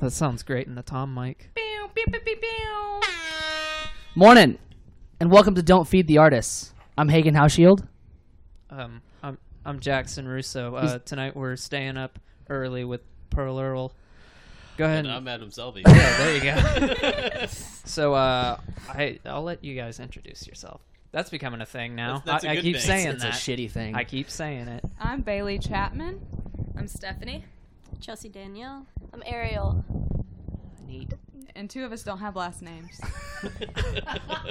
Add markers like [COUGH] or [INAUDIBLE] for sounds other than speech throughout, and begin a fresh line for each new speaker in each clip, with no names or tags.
That sounds great in the Tom mic.
Morning, and welcome to Don't Feed the Artists. I'm Hagen Haushield.
Um, I'm I'm Jackson Russo. Uh, tonight we're staying up early with Pearl Earl. Go ahead.
And
And,
I'm Adam Selby.
yeah, there you go. [LAUGHS] so uh, I I'll let you guys introduce yourself. That's becoming a thing now.
That's- that's a
I, I
good
keep
thing.
saying
It's
that.
a shitty thing.
I keep saying it.
I'm Bailey Chapman.
I'm Stephanie.
Chelsey Danielle.
I'm Ariel.
Neat.
And two of us don't have last names. [LAUGHS]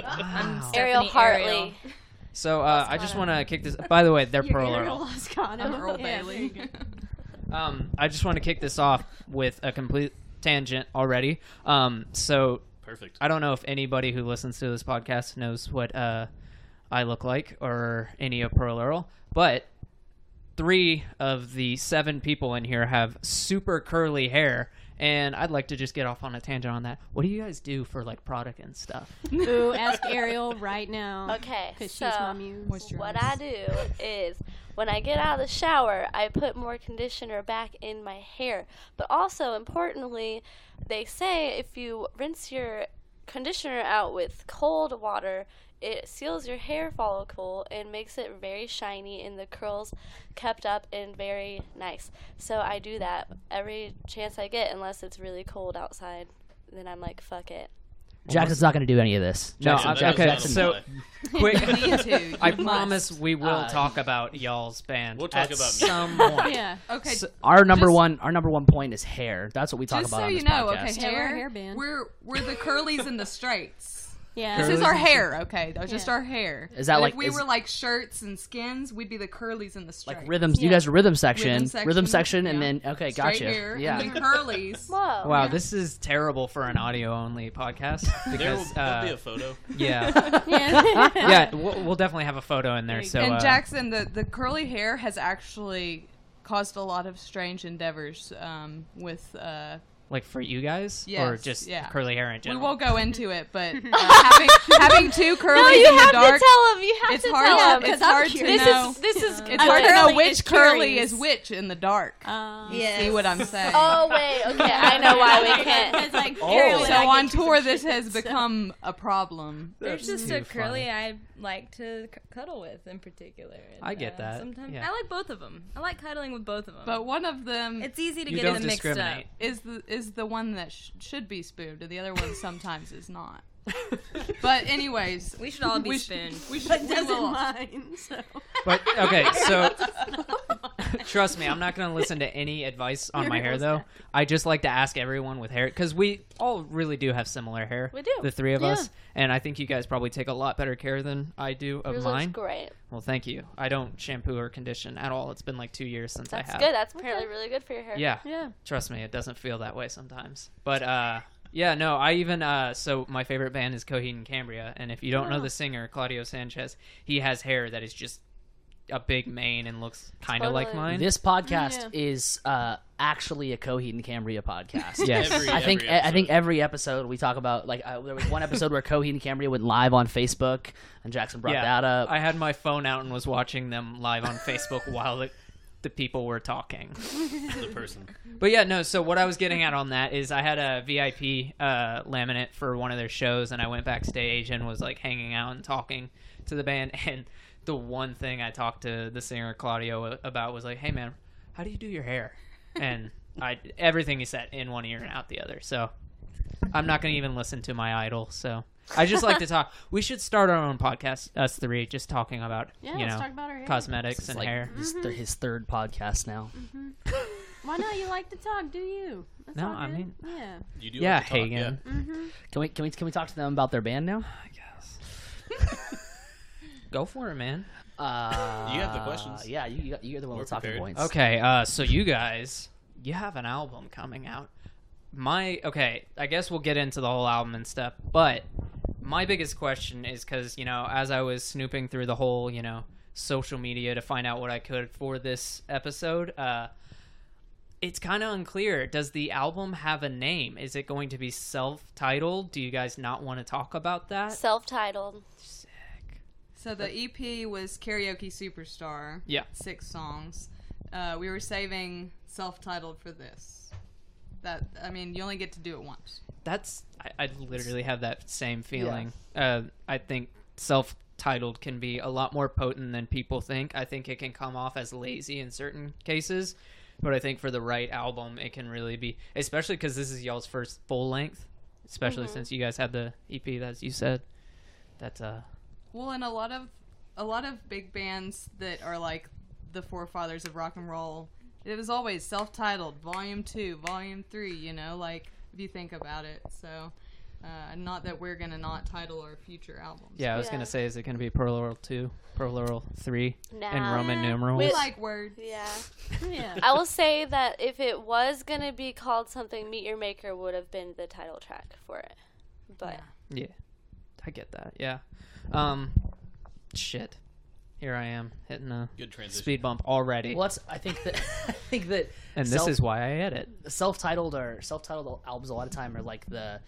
I'm Wow.
Ariel
Stephanie
Hartley.
Ariel.
So uh, I just want to kick this. By the way, they're [LAUGHS]
You're
Pearl
Ariel
Earl.
Lascano.
I'm [LAUGHS] Earl Bailey.
Um, I just want to kick this off with a complete tangent already. Um, so
Perfect.
I don't know if anybody who listens to this podcast knows what uh, I look like or any of Pearl Earl, but three of the seven people in here have super curly hair. And I'd like to just get off on a tangent on that. What do you guys do for like product and stuff? [LAUGHS]
Ooh, ask Ariel right now.
Okay,
Because
so
she's my muse.
what I do is when I get out of the shower, I put more conditioner back in my hair. But also, importantly, they say if you rinse your conditioner out with cold water, it seals your hair follicle and makes it very shiny and the curls kept up and very nice. So I do that every chance I get, unless it's really cold outside. Then I'm like, fuck it.
Jackson's not going to do any of this.
No,
Jackson,
I'm-
Jackson-
okay,
Jackson- [LAUGHS]
so quick. [LAUGHS]
Need to.
I
must.
promise we will
Uh,
talk about y'all's band.
We'll talk
at
about me.
some [LAUGHS] point.
Yeah.
Okay.
So-
our number
Just-
one, our number one point is hair. That's what we talk
just
about
so
on
you
this
know,
podcast.
okay,
Yeah, we're a
hair.
hair band.
We're we're the curlies and the straights.
Yeah.
This is our hair, okay? That's just
Yeah.
our hair.
Is that
And
like-
if we
is-
were like shirts and skins, we'd be the curlies and the straights.
Like rhythms. You
Yeah.
guys are rhythm section,
Rhythm
rhythm
section,
section, and
yeah.
then okay,
Straight
gotcha.
hair,
yeah,
and then curlies. [LAUGHS]
Whoa.
Wow, this is terrible for an audio only podcast [LAUGHS]
There will
because
there'll
uh,
be a photo.
yeah, [LAUGHS]
yeah.
yeah, we'll, we'll definitely have a photo in there.
There you
So
and
uh,
Jackson, the the curly hair has actually caused a lot of strange endeavors um, with. Uh,
like for you guys, or just
yeah.
curly hair in
we won't go into it, but [LAUGHS] uh, having having two curlies
No, you
in the
have
dark.
to tell him. You have
it's
to
hard.
tell
to-
him.
it's
because I'm
hard to
curious.
This is this is.
it's
A
hard to know which curly
curious.
is which in the dark.
Uh,
See what I'm [LAUGHS] saying?
Oh wait, okay, I know why we [LAUGHS] can't.
It's like,
Oh.
So on tour, this has become a problem.
There's just a curly
funny.
I like to c- cuddle with in particular. and,
I get
uh,
that,
Sometimes
yeah.
I like both of them. I like cuddling with both of them.
But one of them
it's easy to get
don't
them mixed up.
Is the is the one that sh- should be spooned, and the other one sometimes is not. [LAUGHS] But anyways,
We should all be
we sh-
spooned.
we should.
But
we
doesn't
will-
mind. So.
But okay, [LAUGHS] so [LAUGHS] trust me, I'm not going to listen to any advice on my hair though. I just like to ask everyone with hair because we all really do have similar hair.
We do.
the three of
Yeah.
us, and I think you guys probably take a lot better care than I do of
Yours
mine.
looks great.
Well, thank you. I don't shampoo or condition at all. It's been like two years since
That's
I have.
That's good. That's apparently really good for your hair.
Yeah.
Yeah.
Trust me, it doesn't feel that way sometimes. But uh yeah, no, I even uh so my favorite band is Coheed and Cambria, and if you don't know
Oh.
the singer Claudio Sanchez, he has hair that is just a big mane and looks kind of like mine.
This podcast
Yeah.
is uh, actually a Coheed and Cambria podcast. [LAUGHS]
Yes.
Every-
I think
every
I think
episode.
every episode we talk about like uh, there was one episode where Coheed and Cambria went live on Facebook, and Jackson brought
yeah,
that up.
I had my phone out and was watching them live on Facebook [LAUGHS] while the, the people were talking. [LAUGHS]
the person.
But yeah, no. So what I was getting at on that is I had a VIP uh, laminate for one of their shows, and I went backstage and was like hanging out and talking to the band. [LAUGHS] And the one thing I talked to the singer Claudio about was like, "Hey man, how do you do your hair?" And I everything he said in one ear and out the other. So I'm not going to even listen to my idol. So I just like to talk. We should start our own podcast, us three, just talking about
Yeah,
you
let's
know
talk about our hair.
cosmetics and
like
hair.
his, th- his third podcast now.
Why not? You like to talk, do you? That's
No, I mean-
yeah.
You do
Yeah,
like to talk,
Hagen.
Mm-hmm.
Can we can we can we talk to them about their band now?
I guess. [LAUGHS] Go for it, man.
Uh,
You have the questions.
Yeah, you you- you're the one
We're
with talking points.
Okay, uh, so you guys, you have an album coming out. My okay, I guess we'll get into the whole album and stuff, but my biggest question is because you know, as I was snooping through the whole you know social media to find out what I could for this episode, uh, it's kind of unclear. Does the album have a name? Is it going to be self-titled? Do you guys not want to talk about that?
Self-titled.
Sick.
So the EP was Karaoke Superstar.
Yeah.
Six songs. uh, we were saving self-titled for this. That I mean, you only get to do it once.
That's I, I literally have that same feeling. Uh, I think self-titled can be a lot more potent than people think. I think it can come off as lazy in certain cases, but I think for the right album, it can really be. Especially because this is y'all's first full length. Especially since you guys had the EP, as you said. That's uh.
Well, and a lot of a lot of big bands that are like the forefathers of rock and roll. It was always self-titled, Volume Two, Volume Three. You know, like if you think about it. So, uh, not that we're gonna not title our future albums.
Yeah, I was
Yeah.
gonna say, is it gonna be plural two, plural three, and
Nah.
Roman
Yeah.
numerals?
we like words.
Yeah. [LAUGHS]
Yeah.
I will say that if it was gonna be called something, Meet Your Maker would have been the title track for it. But
Yeah, I get that. Yeah. Um, shit. Here I am hitting a
Good transition.
speed bump already,
Well, I think that [LAUGHS] I think that
and this is why I edit.
self-titled or self-titled albums a lot of time are like the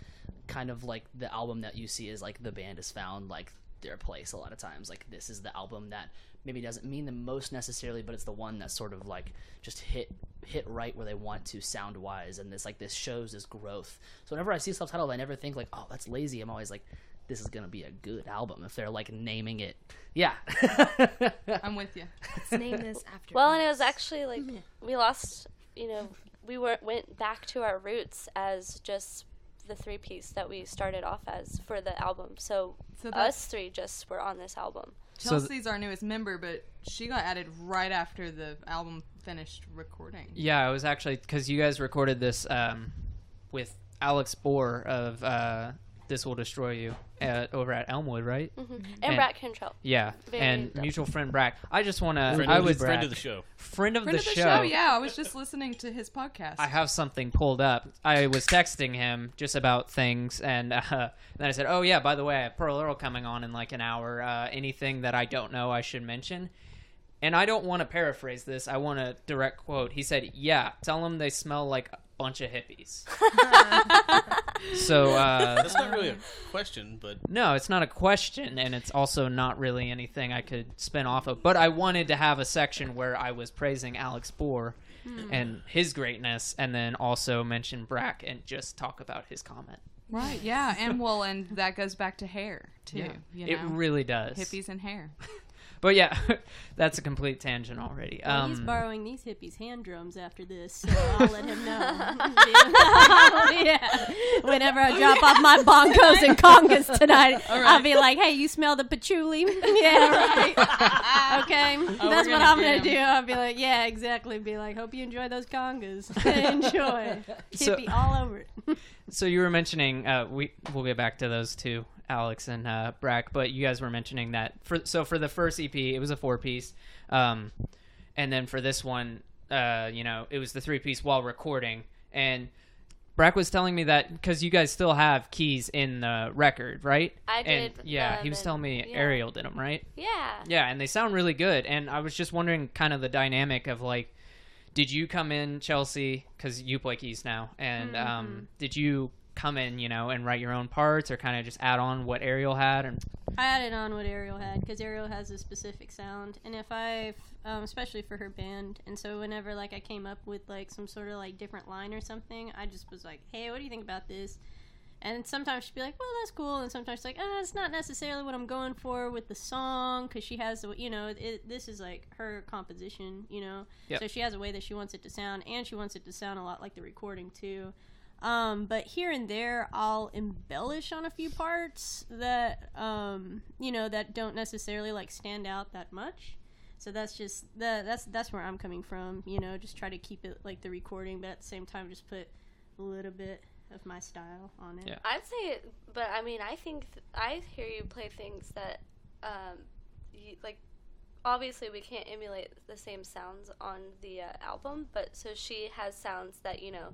kind of like the album that you see is like the band has found like their place a lot of times. Like this is the album that maybe doesn't mean the most necessarily but it's the one that sort of like just hit hit right where they want to sound wise and this like this shows this growth. So whenever i see self-titled i never think like oh that's lazy. I'm always like this is gonna be a good album if they're like naming it yeah [LAUGHS]
I'm with you.
Let's name this [LAUGHS] after.
well, and it was actually like we lost. You know, we were went back to our roots as just the three piece that we started off as for the album. So,
So
us three just were on this album.
So th-
Chelsey's our newest member, but she got added right after the album finished recording.
Yeah, it was actually because you guys recorded this um, with Alex Bhore of uh, "This Will Destroy You" at, over at Elmwood, right?
And,
And-
Brack Cantrell.
Yeah,
Very
and
dope.
mutual friend Brack. I just want to.
Friend,
I
of,
would
the, friend of the show.
friend of
Friend
the
of the
show.
show. yeah. I was just listening to his podcast.
I have something pulled up. I was texting him just about things, and uh, [LAUGHS] then I said, "Oh yeah, by the way, I have Pearl Earl coming on in like an hour. Uh, anything that I don't know, I should mention." And I don't want to paraphrase this. I want a direct quote. He said, "Yeah, tell them they smell like a bunch of hippies." [LAUGHS] so uh,
That's not really a question, but
no, it's not a question, and it's also not really anything I could spin off of. But I wanted to have a section where I was praising Alex Bhore and his greatness, and then also mention Brack and just talk about his comment.
right. Yeah, and well, and that goes back to hair too. You know,
it really does.
hippies and hair. [LAUGHS]
But yeah, [LAUGHS] that's a complete tangent already.
Well,
Um,
he's borrowing these hippies' hand drums after this, so I'll let him know. [LAUGHS] yeah. [LAUGHS] Whenever I drop off my bongos and congas tonight, I'll be like, "Hey, you smell the patchouli? yeah, right. okay, that's what I'm going
to
do. I'll be like, yeah, exactly. Be like, hope you enjoy those congas. enjoy,
So-
hippie all over it.
so you were mentioning uh, we we'll get back to those two, Alex and uh, Brack. But you guys were mentioning that for so for the first EP, it was a four piece, um, and then for this one, uh, you know, it was the three piece while recording. And Brack was telling me that because you guys still have keys in the record, right?
I
And,
did
yeah,
them
he was
and-
telling me
yeah.
Ariel did them, right?
Yeah.
Yeah, and they sound really good. And I was just wondering, kind of the dynamic of like, did you come in Chelsey because you play keys now, and
Mm-hmm.
um, did you come in, you know, and write your own parts, or kind of just add on what Ariel had? And
I added on what Ariel had because Ariel has a specific sound, and if I, um, especially for her band, and so whenever like I came up with like some sort of like different line or something, I just was like, "Hey, what do you think about this?" And sometimes she'd be like, "Well, that's cool," and sometimes she's like, "Ah, it's not necessarily what I'm going for with the song because she has the, you know, it, this is like her composition, you know,
Yep.
so she has a way that she wants it to sound, and she wants it to sound a lot like the recording too." Um, but here and there, I'll embellish on a few parts that, um, you know, that don't necessarily like stand out that much. So that's just the that's that's where I'm coming from. You know, just try to keep it like the recording, but at the same time, just put a little bit of my style on it.
Yeah.
I'd say, it, but I mean, I think th- I hear you play things that, um, you, like, obviously we can't emulate the same sounds on the uh, album, but so she has sounds that you know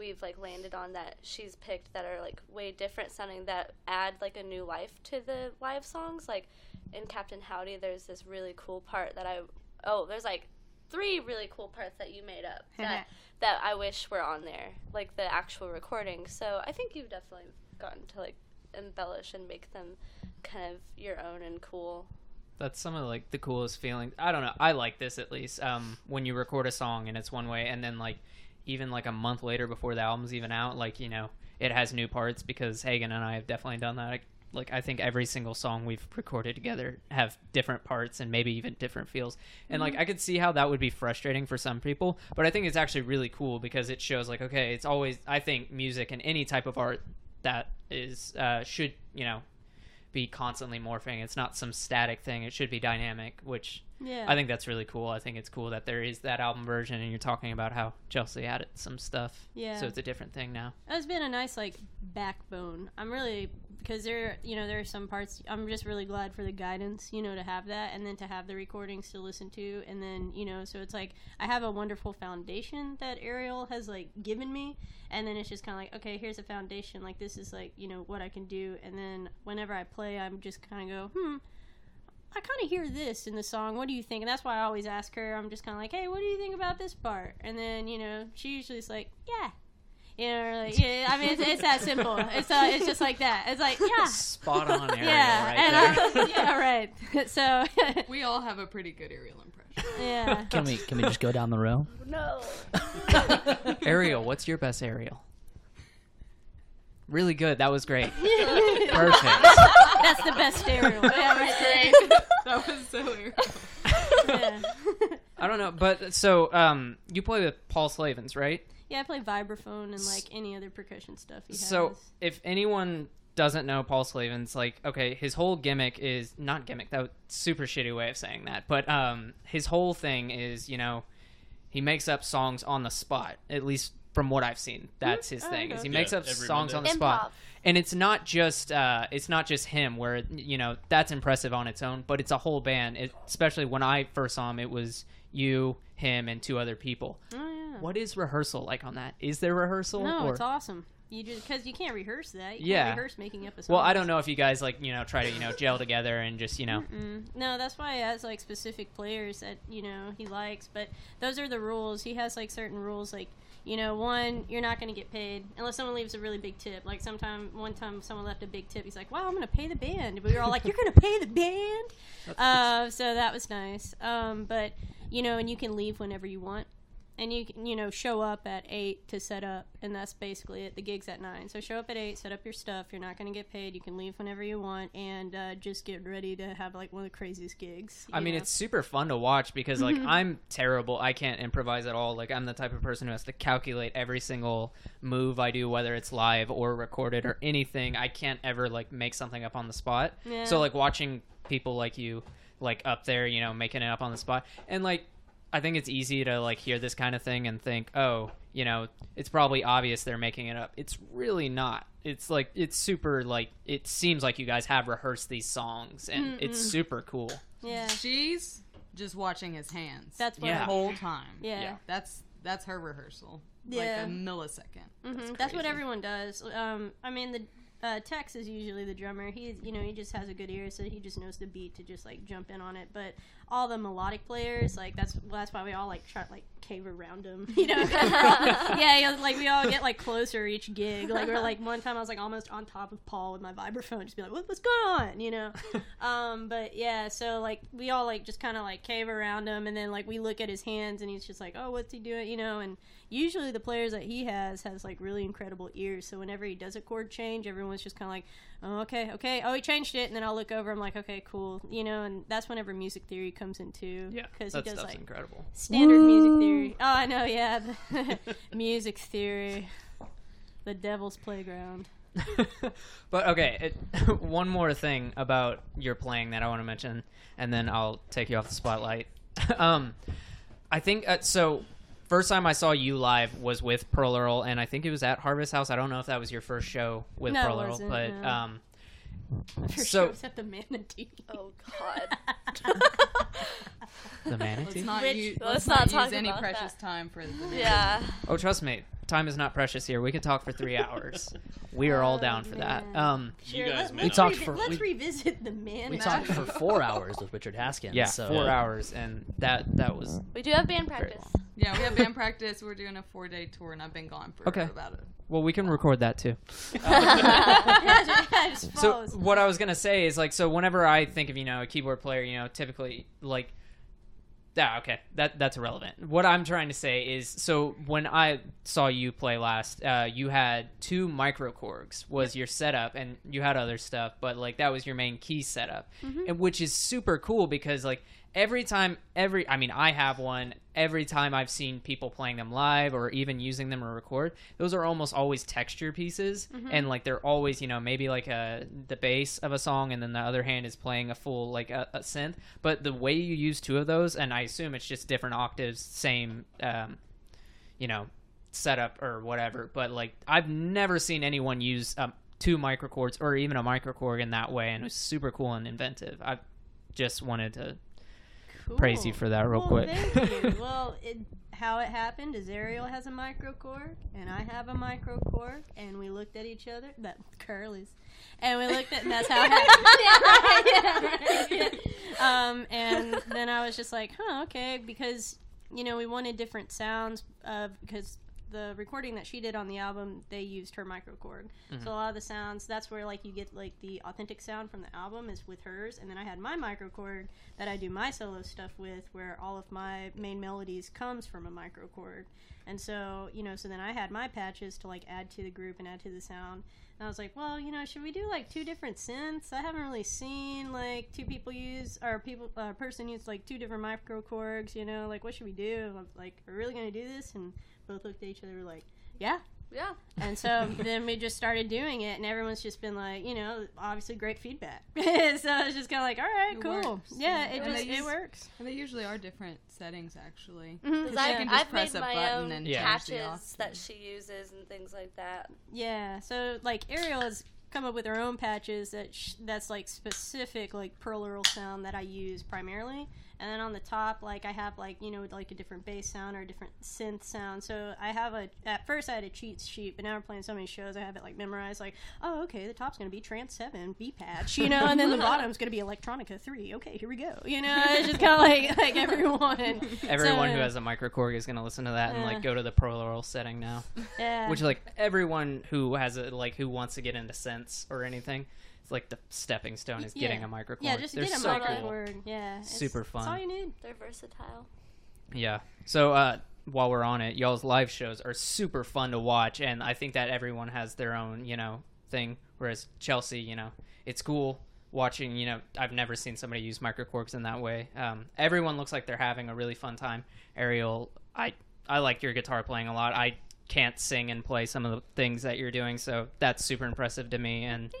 we've like landed on that she's picked that are like way different sounding that add like a new life to the live songs. Like in Captain Howdy, there's this really cool part that I oh, there's like three really cool parts that you made up that [LAUGHS] that I wish were on there, like the actual recording. So I think you've definitely gotten to like embellish and make them kind of your own and cool.
that's some of like the coolest feelings. I don't know. I like this at least. Um, when you record a song and it's one way, and then like even like a month later before the album's even out, like you know it has new parts because Hagen and I have definitely done that. Like I think every single song we've recorded together have different parts and maybe even different feels. And like I could see how that would be frustrating for some people, but I think it's actually really cool because it shows like okay, it's always I think music and any type of art that is uh, should you know be constantly morphing. It's not some static thing. It should be dynamic, which
Yeah.
I think that's really cool. I think it's cool that there is that album version, and you're talking about how Chelsey added some stuff.
Yeah.
So it's a different thing now.
It's been a nice like backbone. I'm really because there, you know, there are some parts. I'm just really glad for the guidance, you know, to have that, and then to have the recordings to listen to, and then you know, so it's like I have a wonderful foundation that Ariel has like given me, and then it's just kind of like, okay, here's a foundation. Like this is like you know what I can do, and then whenever I play, I'm just kind of go, hmm. I kind of hear this in the song. What do you think? And that's why I always ask her. I'm just kind of like, hey, what do you think about this part? And then you know, she usually is like, yeah, you know, like, yeah. I mean, it's, it's that simple. It's uh, it's just like that. It's like, yeah,
Spot on, [LAUGHS] Ariel,
yeah,
right
and
there.
I, yeah, right. [LAUGHS] So, [LAUGHS]
We all have a pretty good Ariel impression.
yeah.
Can we can we just go down the row?
No.
Ariel, what's your best Ariel? Really good. That was great.
Perfect. That's the best stereo. Yeah, right there.
that was so Ariel.
Yeah.
I don't know, but so um, you play with Paul Slavens, right?
Yeah, I play vibraphone and like any other percussion stuff he
So
has.
if anyone doesn't know Paul Slavens, like okay, his whole gimmick is not gimmick. That was super shitty way of saying that, but um, his whole thing is you know he makes up songs on the spot. At least from what I've seen, that's his
Oh,
thing. Is
okay.
he makes up songs
Monday.
on the
Improv.
spot, and it's not just uh, it's not just him. Where you know that's impressive on its own, but it's a whole band. It, especially when I first saw him, it was you, him, and two other people.
Oh yeah.
What is rehearsal like on that? Is there rehearsal?
No,
or?
it's awesome. You just because you can't rehearse that. You
Yeah.
can't rehearse making up a song.
Well, I don't know if you guys like you know try to you know gel together and just you know
Mm. No, that's why he has like specific players that you know he likes. But those are the rules. He has like certain rules, like you know, one you're not going to get paid unless someone leaves a really big tip. Like sometime, one time, someone left a big tip. He's like, "Wow, I'm going to pay the band." But we were all like, "You're going to pay the band?" Uh, so that was nice. Um, but you know, and you can leave whenever you want. And you can, you know, show up at eight to set up, and that's basically it. The gig's at nine, so show up at eight, set up your stuff. You're not going to get paid. You can leave whenever you want, and uh, just get ready to have like one of the craziest gigs.
I mean
know?
it's super fun to watch because like [LAUGHS] I'm terrible I can't improvise at all like I'm the type of person who has to calculate every single move I do whether it's live or recorded or anything I can't ever like make something up on the spot
Yeah.
so like watching people like you like up there you know making it up on the spot and like I think it's easy to like hear this kind of thing and think, oh, you know, it's probably obvious they're making it up. It's really not. It's like it's super like it seems like you guys have rehearsed these songs and it's super cool.
yeah,
She's just watching his hands.
that's what.
Yeah.
the whole time.
yeah.
Yeah.
That's that's her rehearsal.
Yeah.
Like a millisecond.
Mhm, That's, what everyone does. Um, I mean, the uh, Tex is usually the drummer. He, you know, he just has a good ear, so he just knows the beat to just like jump in on it. But all the melodic players, like that's well, that's why we all like try like cave around him. [LAUGHS] You know, [LAUGHS] yeah, like we all get like closer each gig. Like we're like one time I was like almost on top of Paul with my vibraphone, just be like, what, what's going on? You know. [LAUGHS] um, but yeah, so like we all like just kind of like cave around him, and then like we look at his hands, and he's just like, oh, what's he doing? You know, and usually the players that he has has like really incredible ears. So whenever he does a chord change, everyone's just kind of like, oh, okay, okay, oh, he changed it, and then I'll look over, I'm like, okay, cool, you know, and that's whenever music theory comes into
Yeah,
because he does
stuff's
like
incredible.
standard music theory. Oh, I know, yeah, the [LAUGHS] [LAUGHS] music theory, the devil's playground. [LAUGHS]
but okay, it, one more thing about your playing that I want to mention, and then I'll take you off the spotlight. um, I think uh, so. First time I saw you live was with Pearl Earl, and I think it was at Harvest House. I don't know if that was your first show with
No,
Pearl Earl, but
no.
um,
For
So-
sure, except the manatee.
Oh God. [LAUGHS]
The manatee.
Let's not,
Which-
use,
Let's
let's
not
not,
talk
use any
about
precious
that.
time for the
Yeah.
Oh, trust me, time is not precious here. We could talk for three hours. [LAUGHS] We are all down for that. Um,
You guys
let,
may
We
let's
not.
talked
revi-
for-
let's
we-
revisit the man.
We [LAUGHS] talked for four hours with Richard Haskins.
yeah,
so
four
Yeah.
hours, and that that was
We do have band practice.
Yeah, we have band practice. We're doing a four day tour, and I've been gone for
Okay.
about it.
well. We can record that too. [LAUGHS]
I just
So
froze.
what I was gonna say is like so whenever I think of you know a keyboard player, you know typically like ah okay. That that's irrelevant. What I'm trying to say is so when I saw you play last, uh, you had two microKORGs was your setup, and you had other stuff, but like that was your main key setup, and which is super cool because like every time every I mean I have one. Every time I've seen people playing them live or even using them to record those are almost always texture pieces. And like they're always you know maybe like a the bass of a song and then the other hand is playing a full like a, a synth. But the way you use two of those and I assume it's just different octaves same um you know setup or whatever. But like I've never seen anyone use um, two microKORGs or even a microKORG in that way and it was super cool and inventive. I just wanted to praise you for that real
well,
quick.
Thank you. [LAUGHS] well, it, how it happened is Ariel has a microKORG and I have a microKORG, and we looked at each other. That curlies, and we looked at. And that's how it happened. yeah, yeah, right, [LAUGHS] yeah. Um, and then I was just like, huh, okay, because you know we wanted different sounds uh, because the recording that she did on the album they used her microKORG
Mm-hmm.
so a lot of the sounds that's where like you get like the authentic sound from the album is with hers. And then i had my microKORG that i do my solo stuff with where all of my main melodies comes from a microKORG and so you know so then i had my patches to like add to the group and add to the sound. And i was like well you know should we do like two different synths? I haven't really seen like two people use or people a person use like two different microKORGs you know? Like what should we do? I'm like are we really gonna do this? And both looked at each other like yeah
Yeah.
and so [LAUGHS] then we just started doing it, and everyone's just been like, you know, obviously great feedback. [LAUGHS] so it's just kind of like, all right,
It
cool.
works.
Yeah,
Yeah.
it
And
just
they
it works.
And they usually are different settings, actually.
Mm-hmm.
Because
Yeah.
I've,
can just
I've
press
made
a
my
button
own
and
Yeah.
patches that she uses and things like that.
Yeah, so like Ariel has come up with her own patches that sh- that's like specific like pleural sound that I use primarily, and then on the top like I have like you know like a different bass sound or a different synth sound. So I have a at first I had a cheat sheet, but now we're playing so many shows I have it like memorized. Like oh okay, the top's gonna be trance seven B patch, you know, and then the [LAUGHS] bottom's gonna be electronica three. Okay, here we go. You know, it's just kind of like [LAUGHS] like everyone.
Everyone
So-
who has a microKORG is gonna listen to that and like go to the plural setting now.
yeah.
Which like everyone who has a like who wants to get into synths or anything, it's like the stepping stone is getting
Yeah.
a microKORG.
yeah, just
They're
get a
so cool.
Yeah, it's-
Super
That's all
fun.
you need.
They're versatile.
Yeah. So uh, while we're on it, y'all's live shows are super fun to watch, and I think that everyone has their own, you know, thing. Whereas Chelsey, you know, it's cool watching. You know, I've never seen somebody use microKORGs in that way. Um, everyone looks like they're having a really fun time. Ariel, I I like your guitar playing a lot. I can't sing and play some of the things that you're doing, so that's super impressive to me. And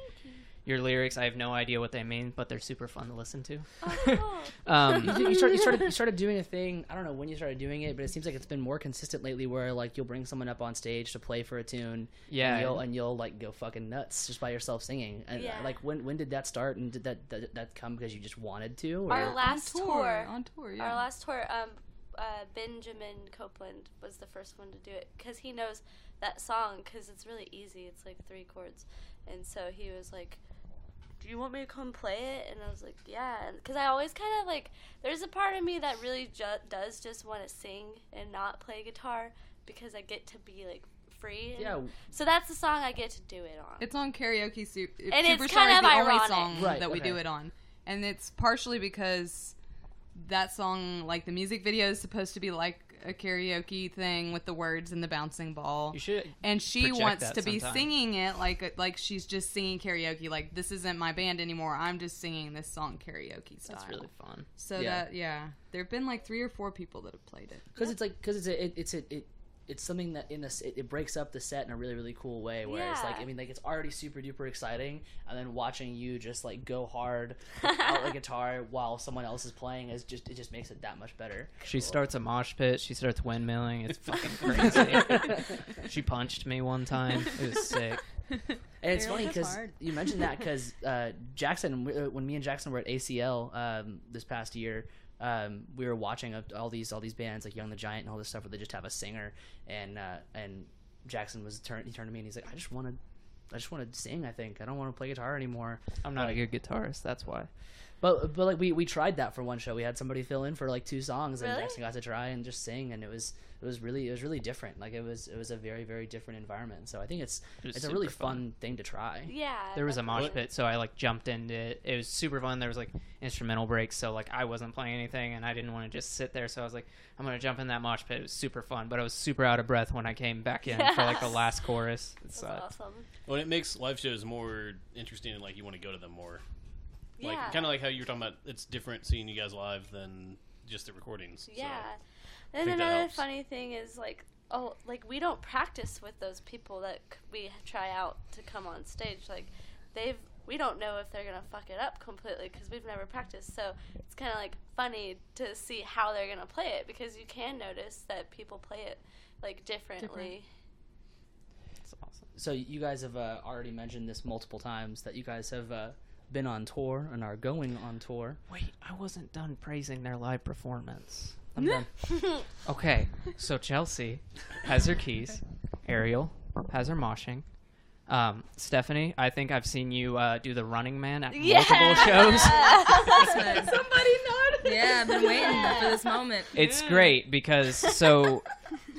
your lyrics, I have no idea what they mean, but they're super fun to listen to.
Oh, [LAUGHS]
Um,
you, you, started, you started you started doing a thing. I don't know when you started doing it, but it seems like it's been more consistent lately. Where like you'll bring someone up on stage to play for a tune,
Yeah.
and you'll, and you'll like go fucking nuts just by yourself singing. And uh,
Yeah.
like when when did that start? And did that that, that come because you just wanted to? Or?
Our last
on
tour.
tour. On tour, yeah.
Our last tour, um, uh, Benjamin Copeland was the first one to do it because he knows that song because it's really easy. It's like three chords, and so he was like, "Do you want me to come play it?" And I was like, "Yeah," because I always kind of like. There's a part of me that really ju- does just want to sing and not play guitar because I get to be like free. and-
yeah,
So that's the song I get to do it on.
It's on karaoke soup.
And it's
Superstar
kind
is
of
the only
ironic.
song
Right,
that we do it on, and it's partially because that song, like the music video, is supposed to be like a karaoke thing with the words and the bouncing ball.
you should
and she wants
that
to be
sometime.
singing it like like she's just singing karaoke. Like this isn't my band anymore. I'm just singing this song karaoke style.
That's really fun.
so
Yeah.
that yeah, there have been like three or four people that have played it.
because it's like because it's a, it, it's a, it it's something that in this it, it breaks up the set in a really really cool way. where
yeah.
it's like I mean like it's already super duper exciting, and then watching you just like go hard [LAUGHS] out the guitar while someone else is playing is just it just makes it that much better.
She starts a mosh pit. She starts windmilling. It's fucking [LAUGHS] crazy. [LAUGHS] she punched me one time. It was sick.
And it's funny because you mentioned that because uh, Jackson, uh, when me and Jackson were at ACL um, this past year, um, we were watching all these all these bands like Young the Giant and all this stuff where they just have a singer and uh, and Jackson was turn he turned to me and he's like I just want to I just want to sing I think I don't want to play guitar anymore
I'm not a good guitarist. That's why.
But but like we, we tried that for one show we had somebody fill in for like two songs and
Really?
Jackson got to try and just sing and it was it was really it was really different like it was it was a very very different environment so I think it's
It
it's a really
fun.
fun thing to try
Yeah.
There was a mosh
What?
pit, so I like jumped into it. It was super fun. There was like instrumental breaks, so like I wasn't playing anything, and I didn't want to just sit there. So I was like, I'm gonna jump in that mosh pit. It was super fun, but I was super out of breath when I came back in for like the last chorus. It
That's awesome.
Well, it makes live shows more interesting and like you want to go to them more. Like
Yeah.
kind of like how you were talking about. It's different seeing you guys live than just the recordings. so-
Yeah. And
think that
another funny thing is like, oh, like we don't practice with those people that we try out to come on stage. Like, they've we don't know if they're gonna fuck it up completely because we've never practiced. So it's kind of like funny to see how they're gonna play it because you can notice that people play it like differently.
It's awesome.
so you guys have uh, already mentioned this multiple times that you guys have uh, been on tour and are going on tour
Wait, I wasn't done praising their live performance. I'm done. [LAUGHS] Okay, so Chelsey has her keys. Ariel has her moshing. Um, Stephanie, I think I've seen you uh, do the Running Man at multiple shows. [LAUGHS]
Somebody nodded. Yeah, I've been waiting for this moment.
It's great because so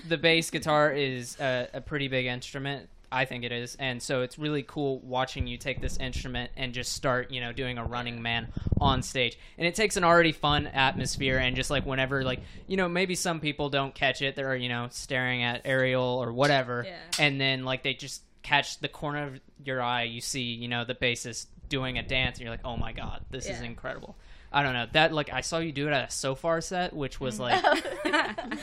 the bass guitar is a, a pretty big instrument. I think it is, and so it's really cool watching you take this instrument and just start, you know, doing a running man on stage. And it takes an already fun atmosphere, and just like whenever, like, you know, maybe some people don't catch it, they're, you know, staring at Ariel or whatever,
Yeah.
and then like they just catch the corner of your eye, you see, you know, the bassist doing a dance, and you're like, oh my god, this is incredible. I don't know that like I saw you do it at a Sofar set, which was like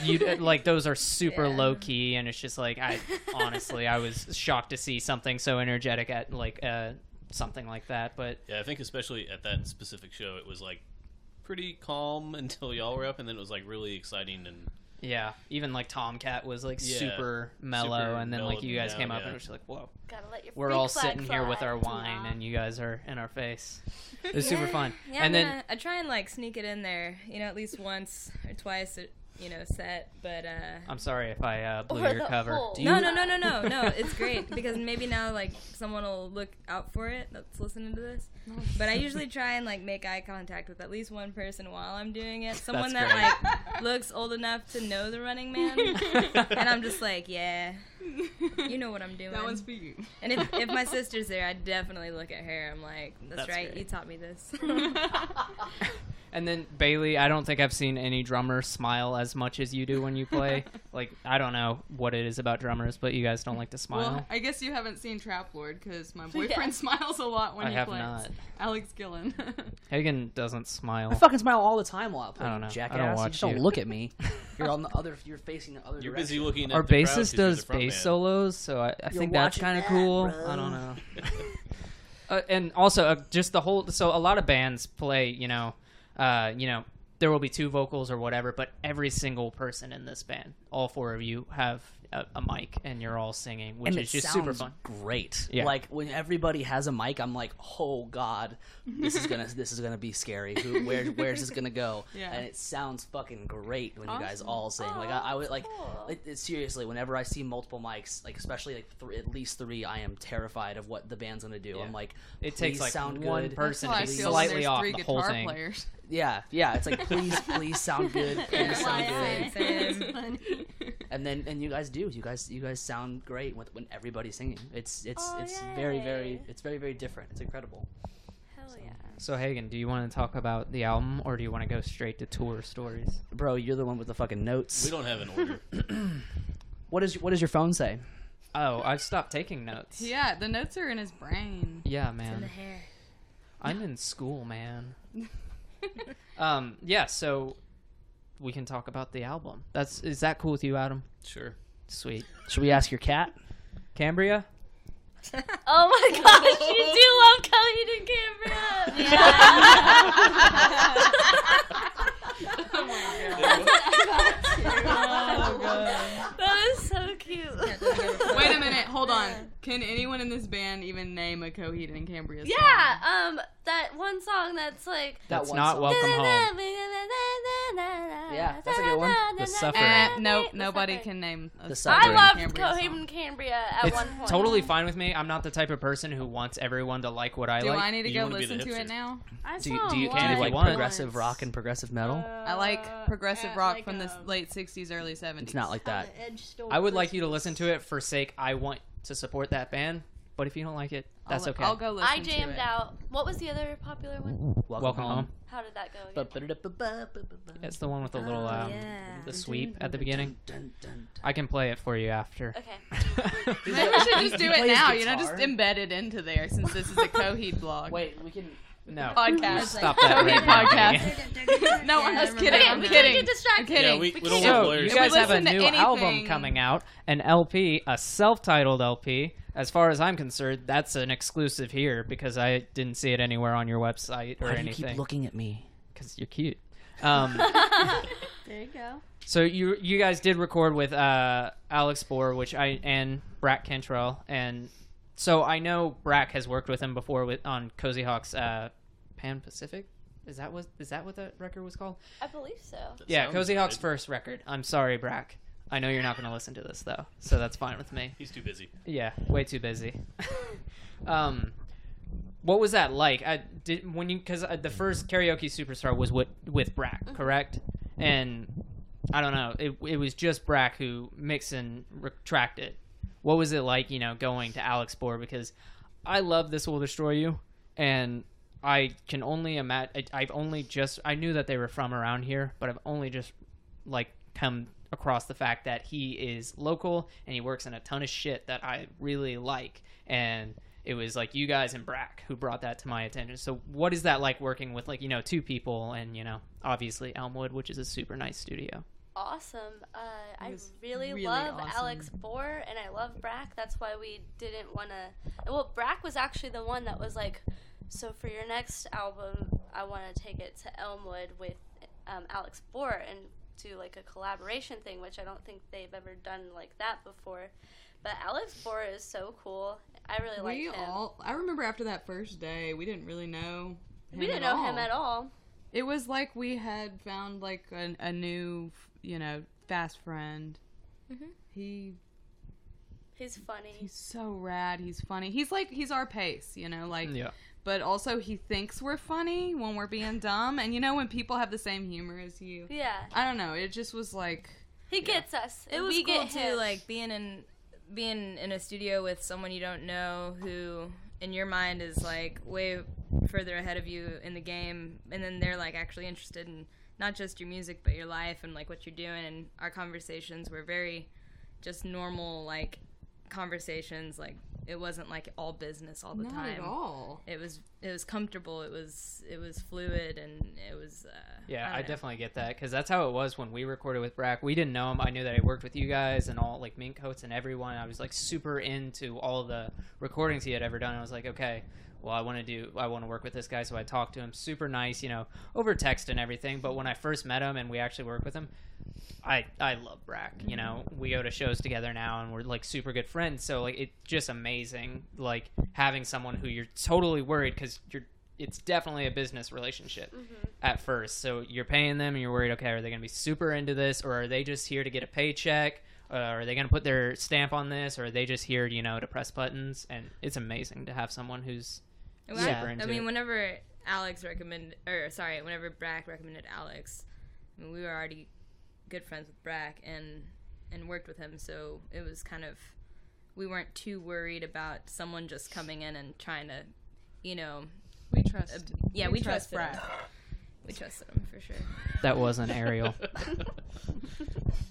you [LAUGHS] like those are super
Yeah.
low key, and it's just like I honestly I was shocked to see something so energetic at like uh something like that. But
Yeah, I think especially at that specific show, it was like pretty calm [LAUGHS] until y'all were up, and then it was like really exciting and
yeah, even like Tomcat was like
Yeah,
super mellow,
super
and then like
mellowed
you guys
down,
came up
yeah.
and it was just like whoa.
Gotta let your
We're
freak
all
flag
sitting here with
fly.
our wine,
Yeah.
and you guys are in our face. It was [LAUGHS] super
Yeah,
fun.
Yeah,
and
I,
then
mean, I, I try and like sneak it in there, you know, at least once or twice, you know, set. But uh,
I'm sorry if I uh, blew your cover.
whole-
Do
no,
you-
no, no, no, no, [LAUGHS] no. It's great because maybe now like someone will look out for it that's listening to this. But I usually try and like make eye contact with at least one person while I'm doing it. Someone
That's
that
great.
like looks old enough to know the Running Man, [LAUGHS] and I'm just like, yeah, you know what I'm doing.
That one's for you.
And if, if my sister's there, I definitely look at her. I'm like, that's,
That's
right,
great.
you taught me this. [LAUGHS]
And then Bailey, I don't think I've seen any drummer smile as much as you do when you play. [LAUGHS] like I don't know what it is about drummers, but you guys don't like to smile.
Well, I guess you haven't seen Trap Lord because my [LAUGHS] boyfriend
Yeah. [LAUGHS]
smiles a lot when
I
he
have
plays.
not.
Alex Gillen.
Hagen doesn't smile.
I fucking smile all the time while I play.
I don't know. I
Jackass.
don't
you
watch
just don't
you.
look at me. You're on the other. You're facing the other
you're
direction.
busy looking at
Our
the
bassist
you're
does
the
bass
man.
solos, so I, I think that's kind of
that,
cool.
bro.
I don't know. uh, and also, uh, just the whole. So a lot of bands play. You know, uh, you know, there will be two vocals or whatever, but every single person in this band, all four of you, have a, a mic, and you're all singing, which
and
is
it
just super
sounds
fun.
Great.
Yeah.
Like when everybody has a mic, I'm like, oh god, this is gonna this is gonna be scary. Who, where where's this gonna go? [LAUGHS]
Yeah.
And it sounds fucking great when you guys all sing. like I, I would like,
cool.
like it- seriously. Whenever I see multiple mics, like especially like th- at least three, I am terrified of what the band's gonna do.
Yeah.
I'm like,
It takes like
sound
one
good.
Person to be slightly
there's
off
three
the whole
guitar
thing.
players.
Yeah, yeah. It's like please, please sound good. [LAUGHS] Please sound
Yeah.
good.
Same. [LAUGHS]
And then and you guys do. You guys you guys sound great when, when everybody's singing. It's it's
Oh,
it's very very it's very very different. It's incredible.
Hell yeah.
So Hagen, do you want to talk about the album, or do you want to go straight to tour stories?
Bro, you're the one with the fucking notes.
We don't have an order. [CLEARS THROAT]
What is what does your phone say?
Oh, I've stopped taking notes.
yeah, the notes are in his brain.
Yeah,
in
man.
the hair.
I'm in school, man. [LAUGHS] [LAUGHS] um, yeah, so we can talk about the album. That's is that cool with you, Adam?
sure.
Sweet.
Should we ask your cat?
Cambria? [LAUGHS]
Oh my gosh, you do love Coheed and Cambria. Yeah. [LAUGHS] Oh my god. that is so cute.
Wait a minute, hold on. Can anyone in this band even name a Coheed and Cambria song?
Yeah, um, that one song that's like.
That's not
song.
welcome home.
Yeah, that's a good one.
The Sufferer.
Eh, nope, nobody
Suffering.
can name.
The
song
Suffering.
I
in
loved
Cambria song.
Coheed and Cambria at
It's
one point.
totally fine with me. I'm not the type of person who wants everyone to like what I
Do
like.
I need to
You
go
wanna
listen to it now?
I
Do you- do you- can you
like
like once.
progressive rock and progressive metal?
I like
Uh,
progressive rock
like,
from the
um,
late '60s, early '70s.
it's not like that.
the Edge stole
I would like you to listen to it for sake I want to support that band. But if you don't like it, that's
I'll,
okay.
I'll go listen
I jammed
to it.
out. What was the other popular one?
Welcome home.
How did that go? Again?
It's the one with the little
Oh,
um,
yeah.
the sweep at the beginning.
Dun, dun,
I can play it for you after.
Okay. [LAUGHS]
Maybe we should just do it now. You know, just embed it into there since this is a Coheed [LAUGHS] blog.
Wait, we can.
no. [LAUGHS]
podcast.
Stop that right
Coheed
now,
podcast. No, I'm just kidding. I'm
we
kidding.
can't get distracted.
I'm kidding.
Yeah, we- we don't
can't-
want
So you guys
we
have a
listen to
new album coming out, an LP, a self-titled LP. As far as I'm concerned, that's an exclusive here because I didn't see it anywhere on your website or
Why do you
anything.
keep looking at me?
Because you're cute. Um, [LAUGHS]
There you go.
so you you guys did record with uh, Alex Bhore, which I and Brack Cantrell, and so I know Brack has worked with him before with on Cozy Hawk's uh, Pan Pacific. Is that what is that what that record was called?
I believe so.
That
Yeah,
sounds
Cozy Hawk's
good.
first record. I'm sorry, Brack. I know you're not going to listen to this though, so that's fine with me.
He's too busy.
Yeah, way too busy. [LAUGHS] um, what was that like? I did when you because the first karaoke superstar was with with Brack, correct? And I don't know, it it was just Brack who mixed and retracted. What was it like, you know, going to Alex Bhore? Because I love "This Will Destroy You," and I can only imagine. I've only just I knew that they were from around here, but I've only just like come across the fact that he is local and he works in a ton of shit that I really like and it was like you guys and Brack who brought that to my attention. So what is that like working with like, you know, two people and, you know, obviously Elmwood, which is a super nice studio.
Awesome. Uh, I really,
really
love
awesome.
Alex Bhore and I love Brack. That's why we didn't want to. Well, Brack was actually the one that was like, so for your next album, I want to take it to Elmwood with um, Alex Bhore and do like a collaboration thing, which I don't think they've ever done like that before. But Alex Bhore is so cool. I really like
We
him.
all. I remember after that first day, we didn't really know. Him
we didn't
at
know
all.
him at all.
It was like we had found like a, a new, you know, fast friend.
Mhm.
He
He's funny.
he's so rad. He's funny. He's like he's our pace, you know, like.
Yeah.
But also, he thinks we're funny when we're being dumb, and you know when people have the same humor as you.
yeah,
I don't know. It just was like
he gets us.
It was
we
cool
get
too,
him.
like being in being in a studio with someone you don't know who in your mind is like way further ahead of you in the game and then they're like actually interested in not just your music but your life and like what you're doing and our conversations were very just normal like conversations like it wasn't like all business all the
not
time
at all.
it was it was comfortable it was it was fluid and it was uh
Yeah,
I
I, definitely get that because that's how it was when we recorded with Brack. We didn't know him. I knew that he worked with you guys and all like Mink Coats and everyone. I was like super into all the recordings he had ever done. I was like, okay, well, I want to do, I want to work with this guy. So I talked to him, super nice, you know, over text and everything. But when I first met him and we actually worked with him, I I love Brack. You know, we go to shows together now and we're like super good friends. So like it's just amazing, like having someone who you're totally worried because you're. It's definitely a business relationship at first. So you're paying them and you're worried, okay, are they going to be super into this or are they just here to get a paycheck? Uh, are they going to put their stamp on this or are they just here, you know, to press buttons? And it's amazing to have someone who's
Well,
super
I, I mean,
it.
whenever Alex recommended, or sorry, whenever Brack recommended Alex, I mean, we were already good friends with Brack and and worked with him, so it was kind of we weren't too worried about someone just coming in and trying to, you know,
We trust.
uh, yeah,
we
we,
trust
trusted.
Brack. [LAUGHS]
We trusted him for sure.
that wasn't Ariel. [LAUGHS]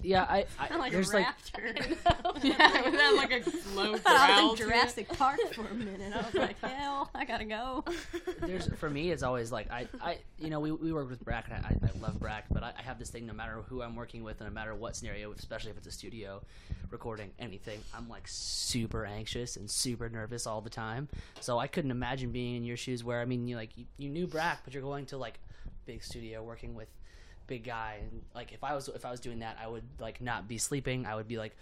Yeah, I. I
I'm like
there's
a
like
raptor. [LAUGHS]
yeah, was that like a slow
I was
to
in? Jurassic Park for a minute. I was like, hell, I gotta go. [LAUGHS]
there's for me it's always like I, I you know we, we work with Brack and I, I love Brack but I, I have this thing no matter who I'm working with no matter what scenario especially if it's a studio recording anything I'm like super anxious and super nervous all the time so I couldn't imagine being in your shoes where I mean you like you, you knew Brack but you're going to like big studio working with big guy and like if I was if I was doing that I would like not be sleeping I would be like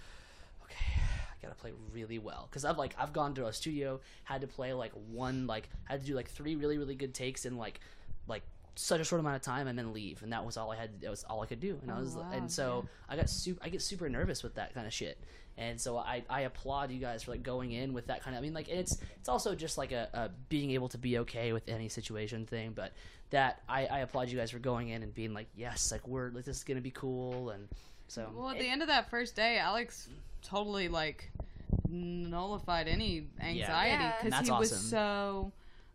okay gotta play really well. Because I've like I've gone to a studio, had to play like one like had to do like three really really good takes in like like such a short amount of time and then leave, and that was all I had. That was all I could do, and I
Oh,
was
wow,
and so I got super I get super nervous with that kind of shit. And so I, I applaud you guys for like going in with that kind of I mean like it's it's also just like a, a being able to be okay with any situation thing but that I, I applaud you guys for going in and being like yes like we're like this is gonna be cool. And so
Well, at the end of that first day, Alex totally like nullified any anxiety
Yeah.
And
because
that's
he was so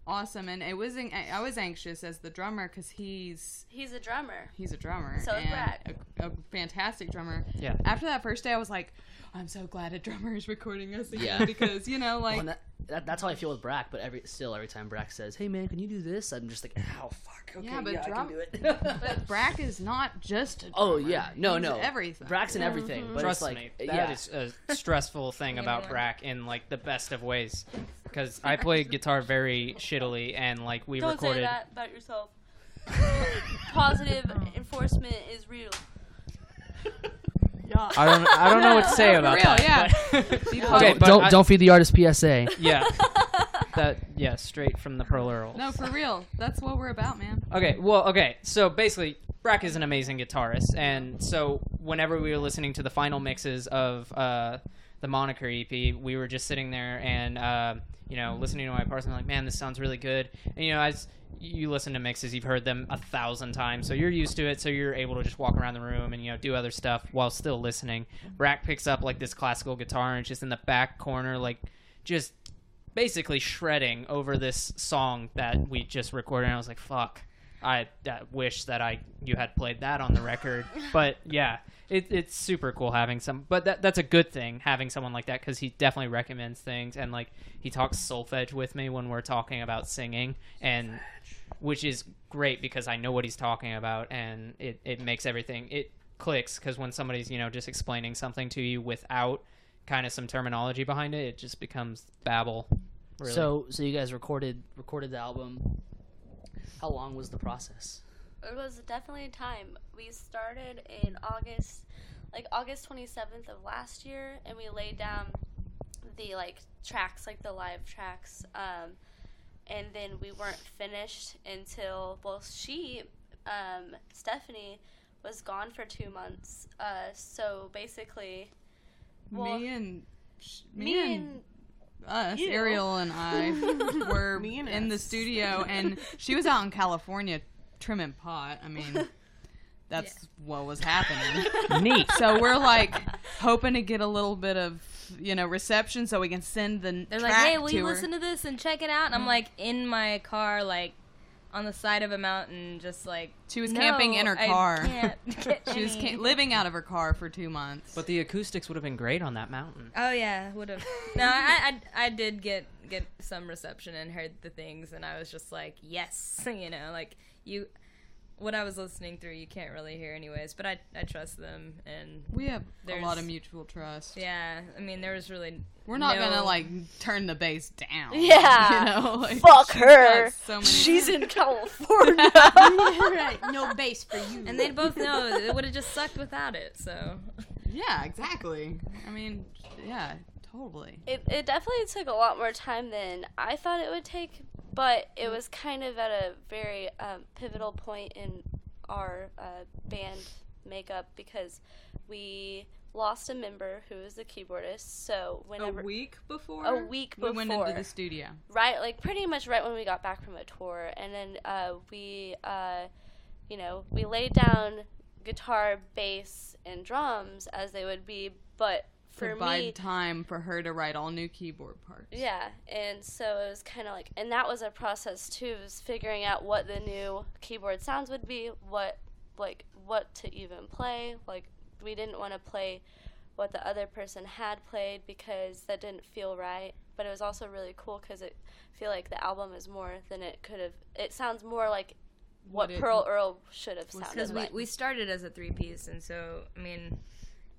awesome, and it was an- I was anxious as the drummer because he's
He's a drummer.
he's a drummer
So is
and
Brack.
a, a fantastic drummer.
Yeah.
After that first day, I was like, I'm so glad a drummer is recording us again
Yeah. [LAUGHS]
because you know like
Well, that, that, that's how I feel with Brack. But every still, every time Brack says, "Hey man, can you do this?" I'm just like, "Oh fuck, okay,
Yeah, but
I
drum-
can do it." [LAUGHS]
but Brack is not just a
oh yeah, no,
He's
no,
everything.
Brack's in everything. But
Trust
it's like,
me,
yeah,
that is a stressful [LAUGHS] thing about
Yeah.
Brack in like the best of ways. Because I play guitar very shittily, and like we
Don't
recorded.
say that about yourself. Positive enforcement is real.
I don't. I don't know what to say about
real,
that.
yeah.
but- [LAUGHS] okay,
don't
but
don't,
I-
don't feed the artist PSA.
Yeah, [LAUGHS] that yeah, straight from the Pearl Earl.
No, for real. That's what we're about, man.
Okay, well, okay. So basically, Brack is an amazing guitarist, and so whenever we were listening to the final mixes of uh, the Moniker EP, we were just sitting there and uh, you know listening to my parts, and I'm like, man, this sounds really good. And you know, as you listen to mixes, you've heard them a thousand times, so you're used to it. So you're able to just walk around the room and you know do other stuff while still listening. Brack picks up like this classical guitar and it's just in the back corner, like just basically shredding over this song that we just recorded. And I was like, fuck. I uh, wish that I you had played that on the record, [LAUGHS] but yeah, it, it's super cool having some. But that that's a good thing having someone like that because he definitely recommends things and like he talks solfege with me when we're talking about singing and which is great because I know what he's talking about and it it makes everything it clicks because when somebody's you know just explaining something to you without kind of some terminology behind it, it just becomes babble. Really.
So so you guys recorded recorded the album. How long was the process?
It was definitely a time. We started in August, like August 27th of last year, and we laid down the like tracks, like the live tracks. Um, and then we weren't finished until well, she, um, Stephanie, was gone for two months. Uh, so basically, well,
me and me,
me
and
and
us,
you.
Ariel and I, [LAUGHS] were
Me and
in the studio, [LAUGHS] and she was out in California trimming pot. I mean, [LAUGHS] that's what was happening.
neat.
So we're like hoping to get a little bit of you know reception, so we can send the
They're
track
like, hey, will you
her.
listen to this and check it out? And I'm mm-hmm. like in my car, like on the side of a mountain, just like
She was
"No,
camping in her
I
car.
can't get [LAUGHS]
She was ca- living out of her car for two months.
But the acoustics would have been great on that mountain.
Oh yeah, would have. [LAUGHS] No, I, I I did get get some reception and heard the things, and I was just like, yes, [LAUGHS] you know, like you. What I was listening through, you can't really hear anyways, but I I trust them, and
we have a lot of mutual trust.
yeah, I mean there was really
We're not
no-
gonna like turn the bass down. [LAUGHS]
Yeah.
you know, like,
fuck her.
So many
She's in [LAUGHS] California. [LAUGHS]
right, no bass for you.
and they both know it would have just sucked without it. So
Yeah, exactly. I mean, yeah, totally.
it, it definitely took a lot more time than I thought it would take, but it was kind of at a very um, pivotal point in our uh, band makeup because we lost a member who was the keyboardist. So whenever
a week before.
A week before
we went into the studio.
right like pretty much right when we got back from a tour and then uh, we uh, you know we laid down guitar bass and drums as they would be but for
Provide
me
time for her to write all new keyboard parts.
yeah and so it was kind of like and that was a process too was figuring out what the new keyboard sounds would be what like what to even play like we didn't want to play what the other person had played because that didn't feel right but it was also really cool because it I feel like the album is more than it could have it sounds more like what,
What
pearl earl should have sounded
because we,
like
we started as a three piece and so i mean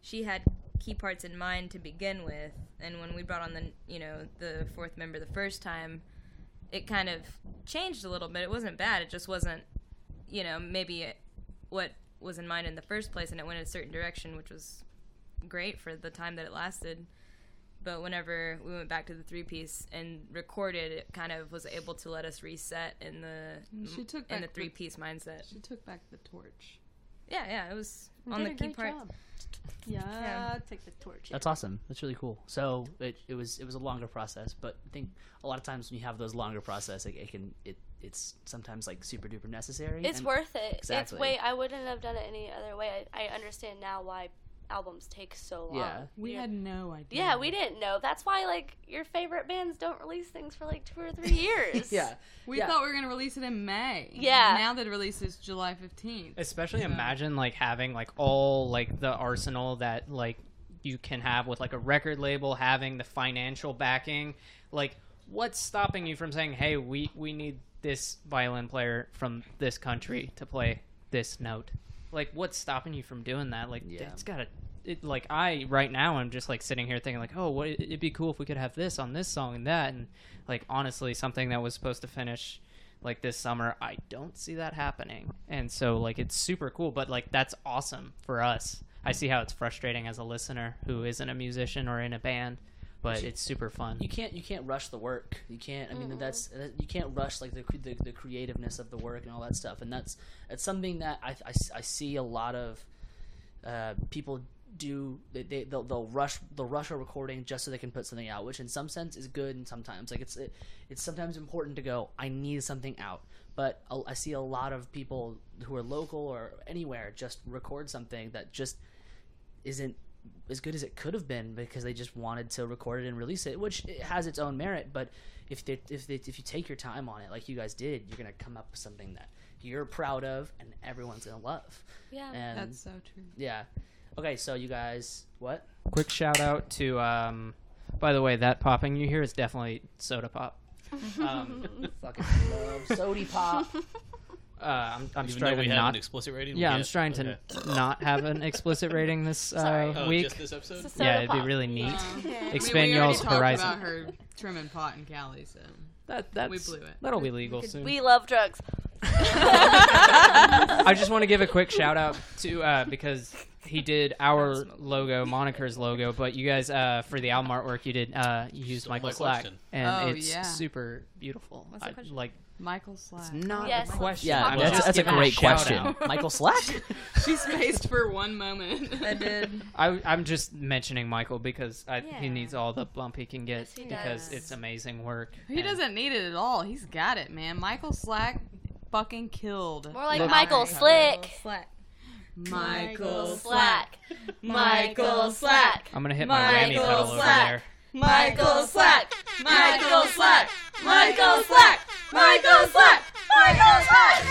she had key parts in mind to begin with and when we brought on the you know the fourth member the first time it kind of changed a little bit it wasn't bad it just wasn't you know maybe it, what was in mind in the first place and it went in a certain direction which was great for the time that it lasted but whenever we went back to the three piece and recorded, it kind of was able to let us reset in the
She took
in the three piece mindset.
She took back the torch.
Yeah, yeah, it was
You
on the key
part.
parts.
job. [LAUGHS] Yeah, take the torch.
That's awesome. That's really cool. So it, it was it was a longer process, but I think a lot of times when you have those longer process, it, it can it it's sometimes like super duper necessary.
It's
and-
worth it.
Exactly.
It's way. I wouldn't have done it any other way. I, I understand now why albums take so long.
Yeah.
We
You're-
had no idea.
Yeah, we didn't know. That's why like your favorite bands don't release things for like two or three years. [LAUGHS]
Yeah.
We
Yeah.
thought we were gonna release it in May.
Yeah.
Now that it releases July fifteenth.
Especially
So-
imagine like having like all like the arsenal that like you can have with like a record label having the financial backing. Like what's stopping you from saying, "Hey, we we need this violin player from this country to play this note." Like what's stopping you from doing that? Like
Yeah.
it's got to it, like I right now I'm just like sitting here thinking like, "Oh, what it'd be cool if we could have this on this song and that." And like honestly, something that was supposed to finish like this summer i don't see that happening and so like it's super cool but like that's awesome for us i see how it's frustrating as a listener who isn't a musician or in a band but it's super fun
you can't you can't rush the work. You can't. I mean, that's uh, you can't rush like the, the the creativeness of the work and all that stuff. And that's that's something that I I, I see a lot of uh, people do. They, they they'll, they'll rush they'll rush a recording just so they can put something out, which in some sense is good, and sometimes like it's it, it's sometimes important to go. I need something out. But I see a lot of people who are local or anywhere just record something that just isn't as good as it could have been because they just wanted to record it and release it, which it has its own merit. But if they, if they, if you take your time on it, like you guys did, you're gonna come up with something that you're proud of and everyone's gonna love.
Yeah.
And
That's so true.
yeah, okay. So you guys, what?
quick shout out to um by the way that popping you hear is definitely soda pop [LAUGHS] um
Fucking love sody pop. [LAUGHS]
uh i'm, I'm just
Even though
trying
we
to
have
not
an explicit rating.
yeah i'm
get-
just trying
okay.
to not have an explicit rating this [LAUGHS]
Sorry.
uh
Oh,
week
just this episode.
Soda
yeah it'd be really neat
I
expand
mean, we already
y'all's
talked
horizon
about her trimming pot in Cali, so
that that's
We blew it.
that'll be legal soon
We love drugs. [LAUGHS] [LAUGHS]
I just want to give a quick shout out to uh, because he did our logo, Moniker's logo, but you guys uh, for the album artwork you did uh, you used Michael
my
Slack,
question.
and
Oh,
it's
yeah.
super beautiful.
What's the
I, like
Michael Slack.
it's not
Yes.
a question.
Yeah,
I'm
that's,
just
that's a
giving
great
shout
question.
out. [LAUGHS]
Michael Slack. [LAUGHS]
She spaced for one moment.
I did.
I, I'm just mentioning Michael because I,
Yeah.
he needs all the bump he can get
Yes, he
because
does.
it's amazing work.
He
And
doesn't need it at all. He's got it, man. Michael Slack fucking killed.
More like
Look-
Michael Slick.
Slack.
Michael
Slack. Michael Slack.
I'm gonna hit my whammy
Michael
pedal over
Slack.
there.
Michael Slack. Michael Slack. Michael Slack. Michael Slack. Michael Slack.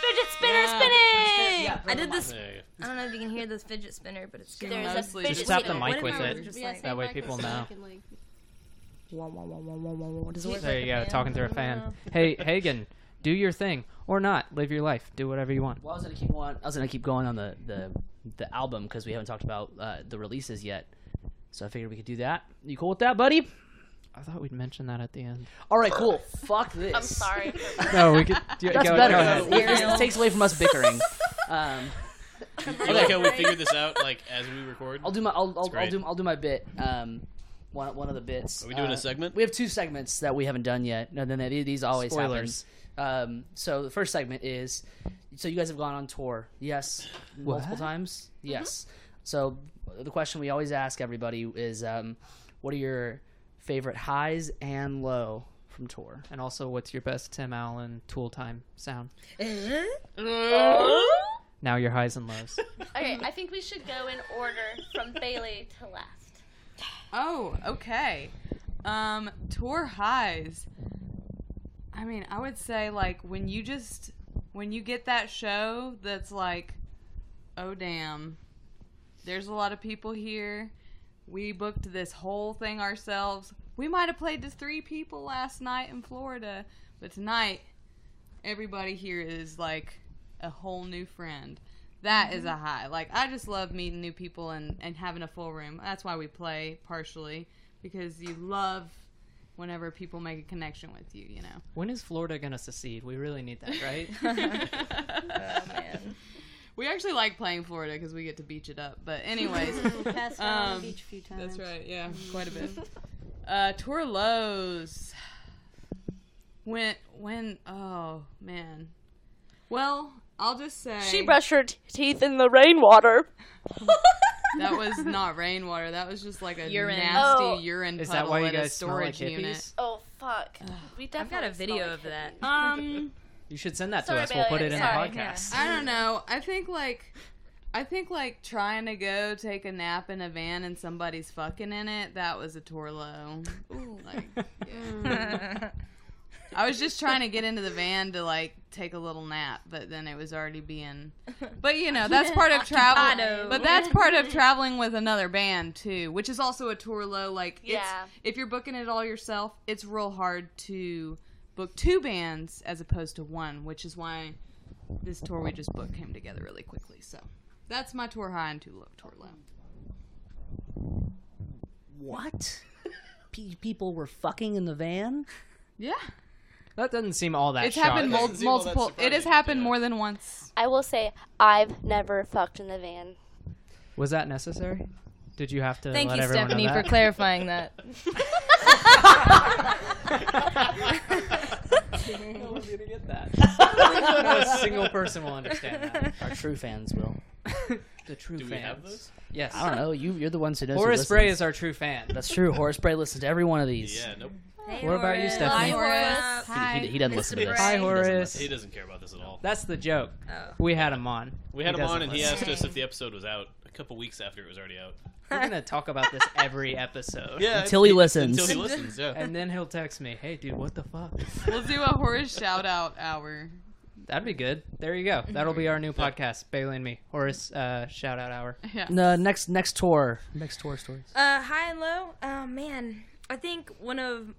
Fidget spinner spinning.
I did this.
There you
I don't know if you can hear this fidget spinner, but it's good.
There's a
Mostly
fidget
Just tap the
spinner.
mic
What
with
if I
it.
were just
Yeah,
like-
say
That way
Michael
people
Slack
know.
and, like,
Does it work
There you go, talking to a fan. Hey, Hagen, do your thing or not. Live your life. Do whatever you want.
Well, I was gonna keep on. I was gonna keep going on the the, the album because we haven't talked about uh, the releases yet. So I figured we could do that. You cool with that, buddy?
I thought we'd mention that at the end.
All right, cool. Fuck this.
I'm sorry. [LAUGHS]
No, we could. Do,
That's
go,
better.
Go ahead.
This, this takes away from us bickering. [LAUGHS] Um,
go. You like how we figured this out, like as we record?
I'll do my. I'll, I'll, I'll
great.
do. I'll do my bit. Um, one one of the bits.
Are we doing
Uh,
a segment?
We have two segments that we haven't done yet. No, then they- these always
Spoilers.
happen. Um, so the first segment is. So you guys have gone on tour, yes, multiple
What?
times, yes. So the question we always ask everybody is, um, what are your favorite highs and low from tour?
And also, what's your best Tim Allen Tool Time sound? Now your highs and lows. [LAUGHS]
Okay, I think we should go in order from Bailey to last.
Oh, okay. Um, tour highs. I mean, I would say like when you just when you get that show that's like, oh damn, there's a lot of people here. We booked this whole thing ourselves. We might have played to three people last night in Florida, but tonight everybody here is like a whole new friend. That is mm-hmm. a high. Like I just love meeting new people and, and having a full room. That's why we play partially because you love whenever people make a connection with you, you know.
When is Florida gonna secede? We really need that, right? [LAUGHS] [LAUGHS]
Oh man.
We actually like playing Florida because we get to beach it up. But [LAUGHS] anyways,
Passed out on
Um,
the beach a few times.
that's right. Yeah, quite a bit. [LAUGHS] Uh, tour lows. When when oh man. Well, I'll just say
She brushed her t- teeth in the rainwater. [LAUGHS]
that was not rainwater. That was just like a
Urine.
nasty
Oh.
urine
Is
puddle
that why you
at a
guys smell like
storage unit.
Oh fuck. We
I've got a video
smell
of that.
Um,
You should send that
Sorry,
to us. We'll put it in
sorry,
the podcast.
I don't know. I think like I think like trying to go take a nap in a van and somebody's fucking in it, that was a tour low. Like [LAUGHS] yeah. I was just trying to get into the van to like take a little nap, but then it was already being But you know, that's part of traveling.
Occupado.
But that's part of traveling with another band too, which is also a tour low like it's
Yeah.
if you're booking it all yourself, it's real hard to book two bands as opposed to one, which is why this tour we just booked came together really quickly. So that's my tour high and two low, tour low.
What? [LAUGHS] Pe- people were fucking in the van?
Yeah,
That doesn't seem all that
it's happened mul-
Doesn't seem all that
multiple. It has happened
yeah.
more than once.
I will say I've never fucked in the van.
Was that necessary? Did you have to
Thank
let
you,
everyone
Stephanie,
know
for clarifying that. [LAUGHS] [LAUGHS] [LAUGHS]
No one's gonna get that. Not [LAUGHS] a single person will understand that. [LAUGHS]
Our true fans will.
The true
Do we
fans.
have those?
Yes.
I don't know. You, you're the ones who knows. who
Horace
listens.
Bray is our true fan.
That's true. Horace Bray listens to every one of these.
Yeah, nope.
What about you, Stephanie?
Hi, Horace.
He, he, he doesn't listen to this.
Hi,
He doesn't
Horace.
He doesn't care about this at all.
That's the joke.
Oh.
We had him on.
We had
He
him on,
doesn't
and he asked us if the episode was out a couple weeks after it was already out.
We're gonna talk about this every episode. [LAUGHS]
Yeah,
Until he listens.
Until he listens, yeah. [LAUGHS]
And then he'll text me, "Hey, dude, what the fuck?"
We'll do a Horace shout out hour.
That'd be good. There you go. That'll be our new podcast, Bailey and me. Horace uh, shout out hour.
Yeah.
No, next next tour. Next tour stories.
Uh, high and low. Oh man, I think one of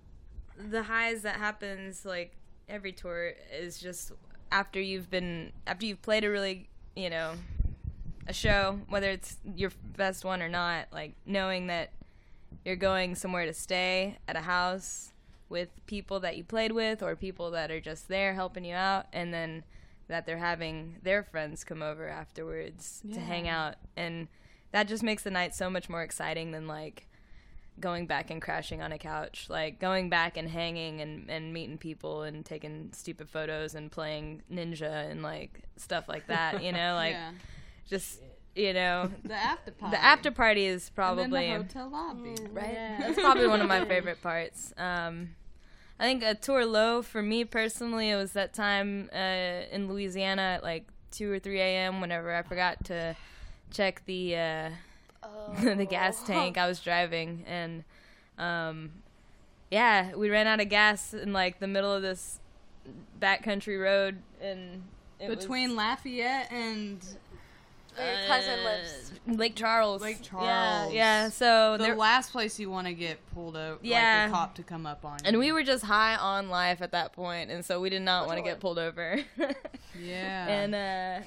the highs that happens like every tour is just after you've been after you've played a really you know a show, whether it's your best one or not, like knowing that you're going somewhere to stay at a house with people that you played with or people that are just there helping you out and then that they're having their friends come over afterwards to hang out. And that just makes the night so much more exciting than like going back and crashing on a couch. Like going back and hanging and, and meeting people and taking stupid photos and playing ninja and like stuff like that you know? [LAUGHS] Like
yeah.
Just you know [LAUGHS]
The after party.
the after party is
And
probably
then the hotel lobby.
right?
Yeah. [LAUGHS]
That's probably one of my favorite parts. Um, I think a tour low for me personally, it was that time uh, in Louisiana at like two or three a.m. Whenever I forgot to check the uh,
Oh. [LAUGHS]
the gas tank, I was driving and um, yeah, we ran out of gas in like the middle of this backcountry road and it was-
Between Lafayette and
Where your cousin lives.
Lake Charles.
Lake
Yeah,
Charles.
yeah. So
the
there,
last place you want to get pulled over,
Yeah.
like a cop to come up on you.
And we were just high on life at that point, and so we did not want to get pulled over. [LAUGHS]
yeah.
and uh,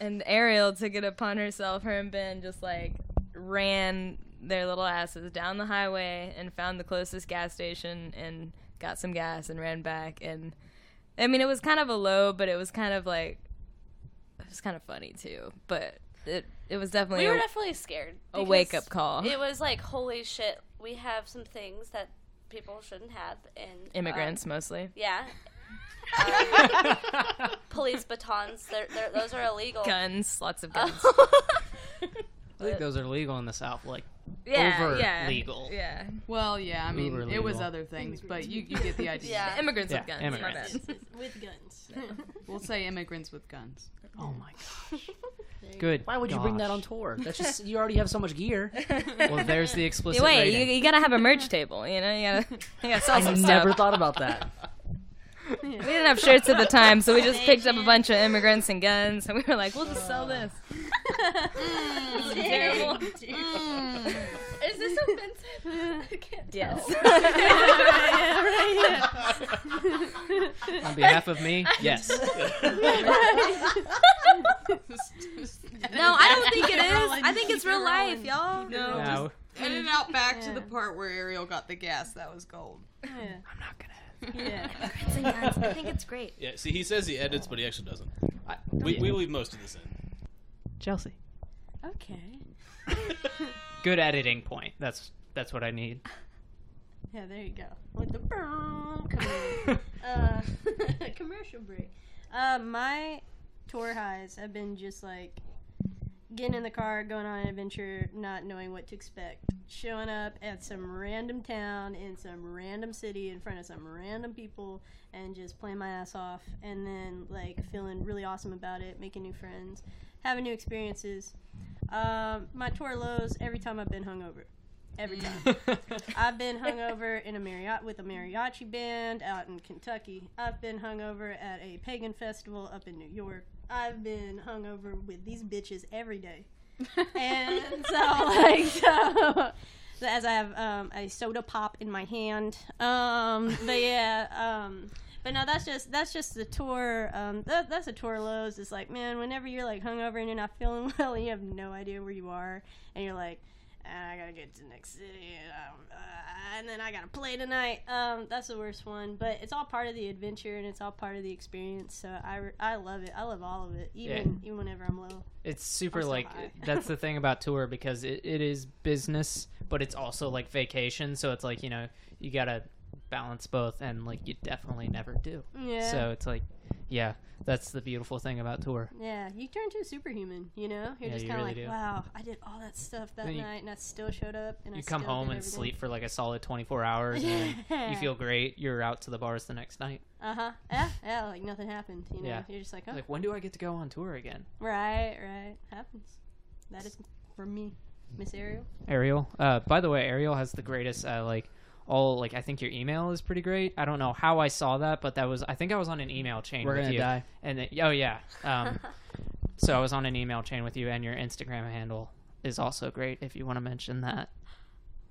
and Ariel took it upon herself. Her and Ben just like ran their little asses down the highway and found the closest gas station and got some gas and ran back. And I mean, it was kind of a low, but it was kind of like it was kind of funny too. But it it was definitely
We were
a,
definitely scared.
a wake up call.
It was like, holy shit, we have some things that people shouldn't have. And um,
Immigrants mostly.
yeah. Um, [LAUGHS] police batons, they're, they're, those are illegal.
Guns, lots of guns. [LAUGHS]
I think those are legal in the South, like
yeah,
over
yeah,
legal.
Yeah,
well, yeah, I mean,
Uber
it was other things, but you, you get the idea. [LAUGHS]
Yeah.
immigrants
Yeah, [LAUGHS]
with guns.
immigrants.
My
with guns.
We'll say immigrants with guns.
Oh my gosh. [LAUGHS] Good.
Why would you bring that on tour? That's just you already have so much gear.
Well, there's the explicit
Wait, you, you gotta have a merch table. You know, you gotta, you gotta sell
I
some
never
stuff.
thought about that. [LAUGHS]
We didn't have shirts at the time, so we just picked up a bunch of immigrants and guns, and we were like, we'll just sell this. This [LAUGHS] is mm, [LAUGHS] terrible. Mm. Mm.
Is this offensive? I can't tell.
Yes.
On behalf of me, yes.
No, I don't think it is. I think it's real life, y'all.
No,
No,
edit out back to the part where Ariel got the gas. That was gold.
I'm not gonna.
Yeah.
Immigrants and guns. I think it's great.
Yeah, see, he says he edits, but he actually doesn't.
I,
We, we leave most of this in.
Chelsey.
Okay. [LAUGHS]
Good editing point. That's that's what I need. [LAUGHS]
Yeah, there you go. With the commercial, [LAUGHS] uh, commercial break. Uh, my tour highs have been just like getting in the car, going on an adventure, not knowing what to expect, showing up at some random town in some random city in front of some random people, and just playing my ass off, and then like feeling really awesome about it, making new friends, having new experiences. Um, my tour lows every time I've been hungover. Every time. [LAUGHS] I've been hungover in a mariachi with a mariachi band out in Kentucky. I've been hungover at a pagan festival up in New York. I've been hungover with these bitches every day. [LAUGHS] And so like [LAUGHS] so as I have um, a soda pop in my hand. Um, but yeah, um, but no, that's just that's just the tour. Um, that, that's a tour lows. It's like man, whenever you're like hungover and you're not feeling [LAUGHS] well, and you have no idea where you are, and you're like, "Ah, I gotta get to the next city, um, uh, and then I gotta play tonight. Um, that's the worst one, but it's all part of the adventure and it's all part of the experience. So I, I love it. I love all of it, even even whenever I'm low.
It's super like that's the [LAUGHS] thing about tour because it, it is business, but it's also like vacation. So it's like you know you gotta balance both, and like you definitely never do.
Yeah.
So it's like, yeah, that's the beautiful thing about tour.
Yeah, you turn to a superhuman. You know, you're
Yeah,
just
you
kind of
really
like,
do.
wow, I did all that stuff that
you-
night, and I still showed up. And I
You come
still
home and
everything.
sleep for like a solid twenty four hours, and you feel [LAUGHS] great. You're out to the bars the next night.
Uh huh. Yeah, yeah, like nothing happened. You know,
Yeah.
you're just like, oh,
Like when do I get to go on tour again?
right, right, happens. That is for me, Miss Ariel.
Ariel. Uh, by the way, Ariel has the greatest uh, like all like I think your email is pretty great. I don't know how I saw that, but that was I think I was on an email chain
We're
with
gonna
you.
die.
And then, oh yeah. Um, [LAUGHS] so I was on an email chain with you, and your Instagram handle is also great. If you want to mention that.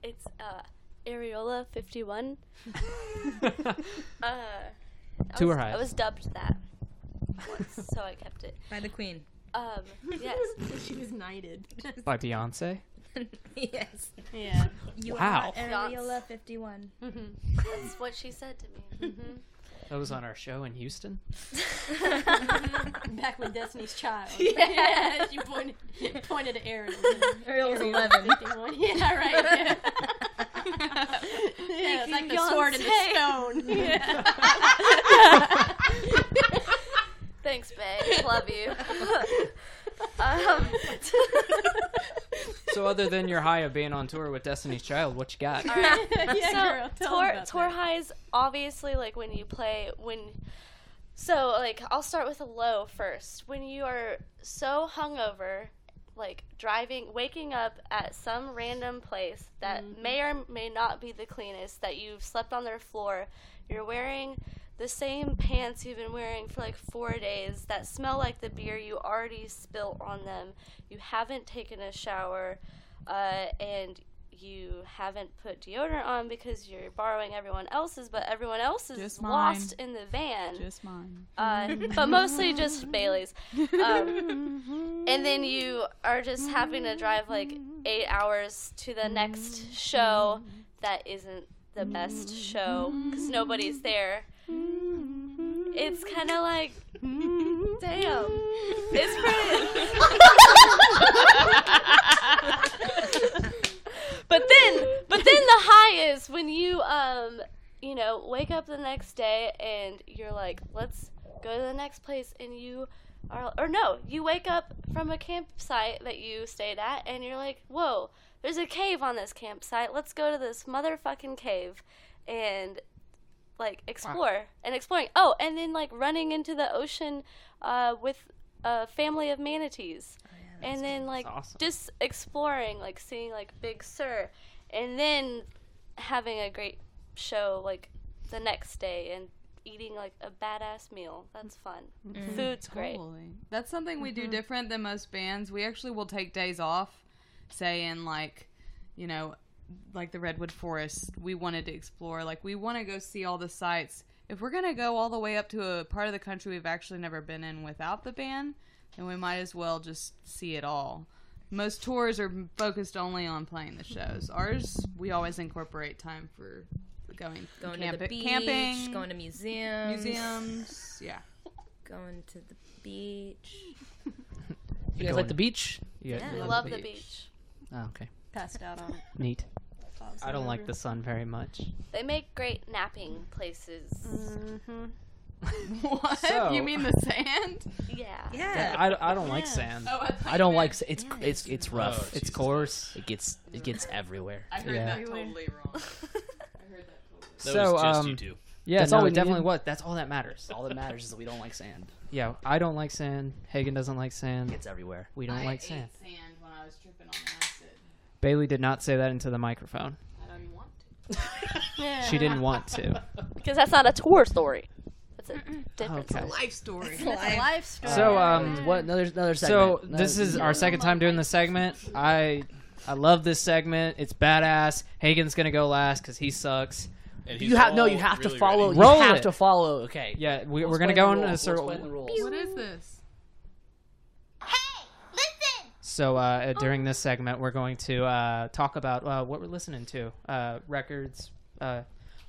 It's uh, Areola fifty [LAUGHS] one. Uh, I
Tour
was,
highs.
I was dubbed that once, so I kept it.
By the queen.
Um, yes. [LAUGHS]
she was knighted.
By Beyonce. [LAUGHS]
yes.
yeah.
You
Wow.
are Ariola 51.
hmm
That's what she said to me.
That was on our show in Houston.
Back with Destiny's Child. [LAUGHS]
Yeah.
You pointed, pointed to Ariel.
Ariel's
Ariel
11.
51. Yeah, right. [LAUGHS] Yeah, yeah it's like the sword and the stone. Yeah.
Thanks, Bay. Love you. Um,
So other than your high of being on tour with Destiny's Child, what you got?
all right. [LAUGHS]
yeah,
so
girl, tell 'em
tour tour
that.
highs obviously like when you play when so like I'll start with a low first. When you are so hungover, like driving waking up at some random place that
Mm-hmm.
may or may not be the cleanest, that you've slept on their floor, you're wearing the same pants you've been wearing for like four days that smell like the beer you already spilt on them. You haven't taken a shower, uh, and you haven't put deodorant on because you're borrowing everyone else's, but everyone else is lost in the van.
Just mine.
uh, but mostly just Bailey's. Um, and then you are just having to drive like eight hours to the next show that isn't the best show because nobody's there. It's kind of like, damn, it's pretty. [LAUGHS] but then, but then the high is when you um, you know, wake up the next day and you're like, let's go to the next place, and you are, or no, you wake up from a campsite that you stayed at, and you're like, whoa, there's a cave on this campsite. Let's go to this motherfucking cave, and like explore and exploring. Oh, and then like running into the ocean uh, with a family of manatees, and then like
awesome.
just exploring, like seeing like Big Sur, and then having a great show like the next day and eating like a badass meal. That's fun. Food's great.
Totally. That's something we do
Mm-hmm.
different than most bands. We actually will take days off, say in like, you know, like the Redwood Forest. We wanted to explore. Like we want to go see all the sites. If we're gonna go all the way up to a part of the country we've actually never been in without the band, then we might as well just see it all. Most tours are focused only on playing the shows. Ours, we always incorporate time for going,
Going
camp-
to the beach,
camping,
going to museums,
museums. Yeah.
going to the beach.
You guys
Go
like the beach?
Yeah,
Yeah.
We
love
love the beach.
Oh, okay.
Passed out on it.
Neat.
Toss
I don't like the sun very much.
They make great napping places.
Mhm. [LAUGHS] [LAUGHS]
What?
So-
You mean the sand?
Yeah.
Yeah.
I, I don't like
Yeah.
sand.
Oh, I, thought
I
you
don't
meant-
like s- it's it's it's rough.
Oh,
It's
Jesus
coarse.
It gets it gets [LAUGHS] everywhere.
I heard
Yeah.
that totally wrong. I heard that totally.
That
So,
was just
um,
you two.
Yeah,
That's
no,
all we
it definitely what. That's all that matters.
All that matters is that we don't like sand.
Yeah, I don't like sand. Hagen doesn't like sand.
It's everywhere.
We don't
I
like
ate
sand.
sand when I was tripping on acid.
Bailey did not say that into the microphone.
I don't want to.
Yeah. [LAUGHS]
She didn't want to.
Because that's not a tour story. That's a different
Okay.
story.
Life story.
It's a life story.
So, um,
What another another segment?
So
segment.
this is our second time doing this segment. I I love this segment. It's badass. Hagen's gonna go last because he sucks.
And
You have no.
all
You have to follow.
ready.
You
Roll
have
it.
to follow. Okay.
Yeah, we,
We'll
we're gonna go in a circle.
explain the rules.
What is this?
So uh, during this segment, we're going to uh, talk about uh, what we're listening to, uh, records, uh,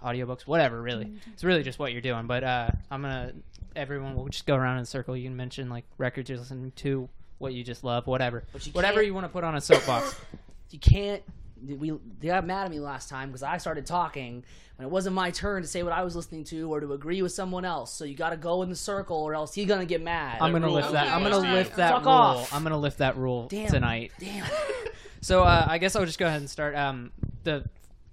audiobooks, whatever. Really, it's really just what you're doing. But uh, I'm gonna everyone will just go around in a circle. You can mention like records you're listening to, what you just love, whatever,
you
whatever you want to put on a soapbox. [COUGHS]
You can't. We they got mad at me last time because I started talking when it wasn't my turn to say what I was listening to or to agree with someone else. So you got to go in the circle or else he's gonna get mad.
I'm gonna lift that. I'm gonna lift that
Fuck
rule.
off.
I'm gonna lift that rule
Damn.
tonight.
Damn. [LAUGHS]
So uh, I guess I'll just go ahead and start. Um, the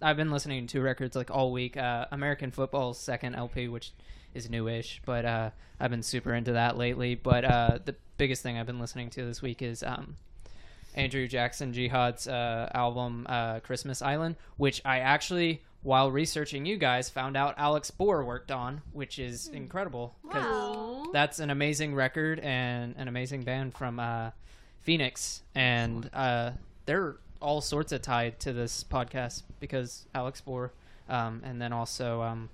I've been listening to records like all week. Uh, American Football's second LP, which is newish, but uh, I've been super into that lately. But uh, the biggest thing I've been listening to this week is um, Andrew Jackson Jihad's uh, album uh, Christmas Island, which I actually, while researching you guys, found out Alex Bhore worked on, which is incredible. 'cause
Wow.
That's an amazing record and an amazing band from uh, Phoenix, and uh, they're all sorts of tied to this podcast because Alex Bhore, um, and then also um,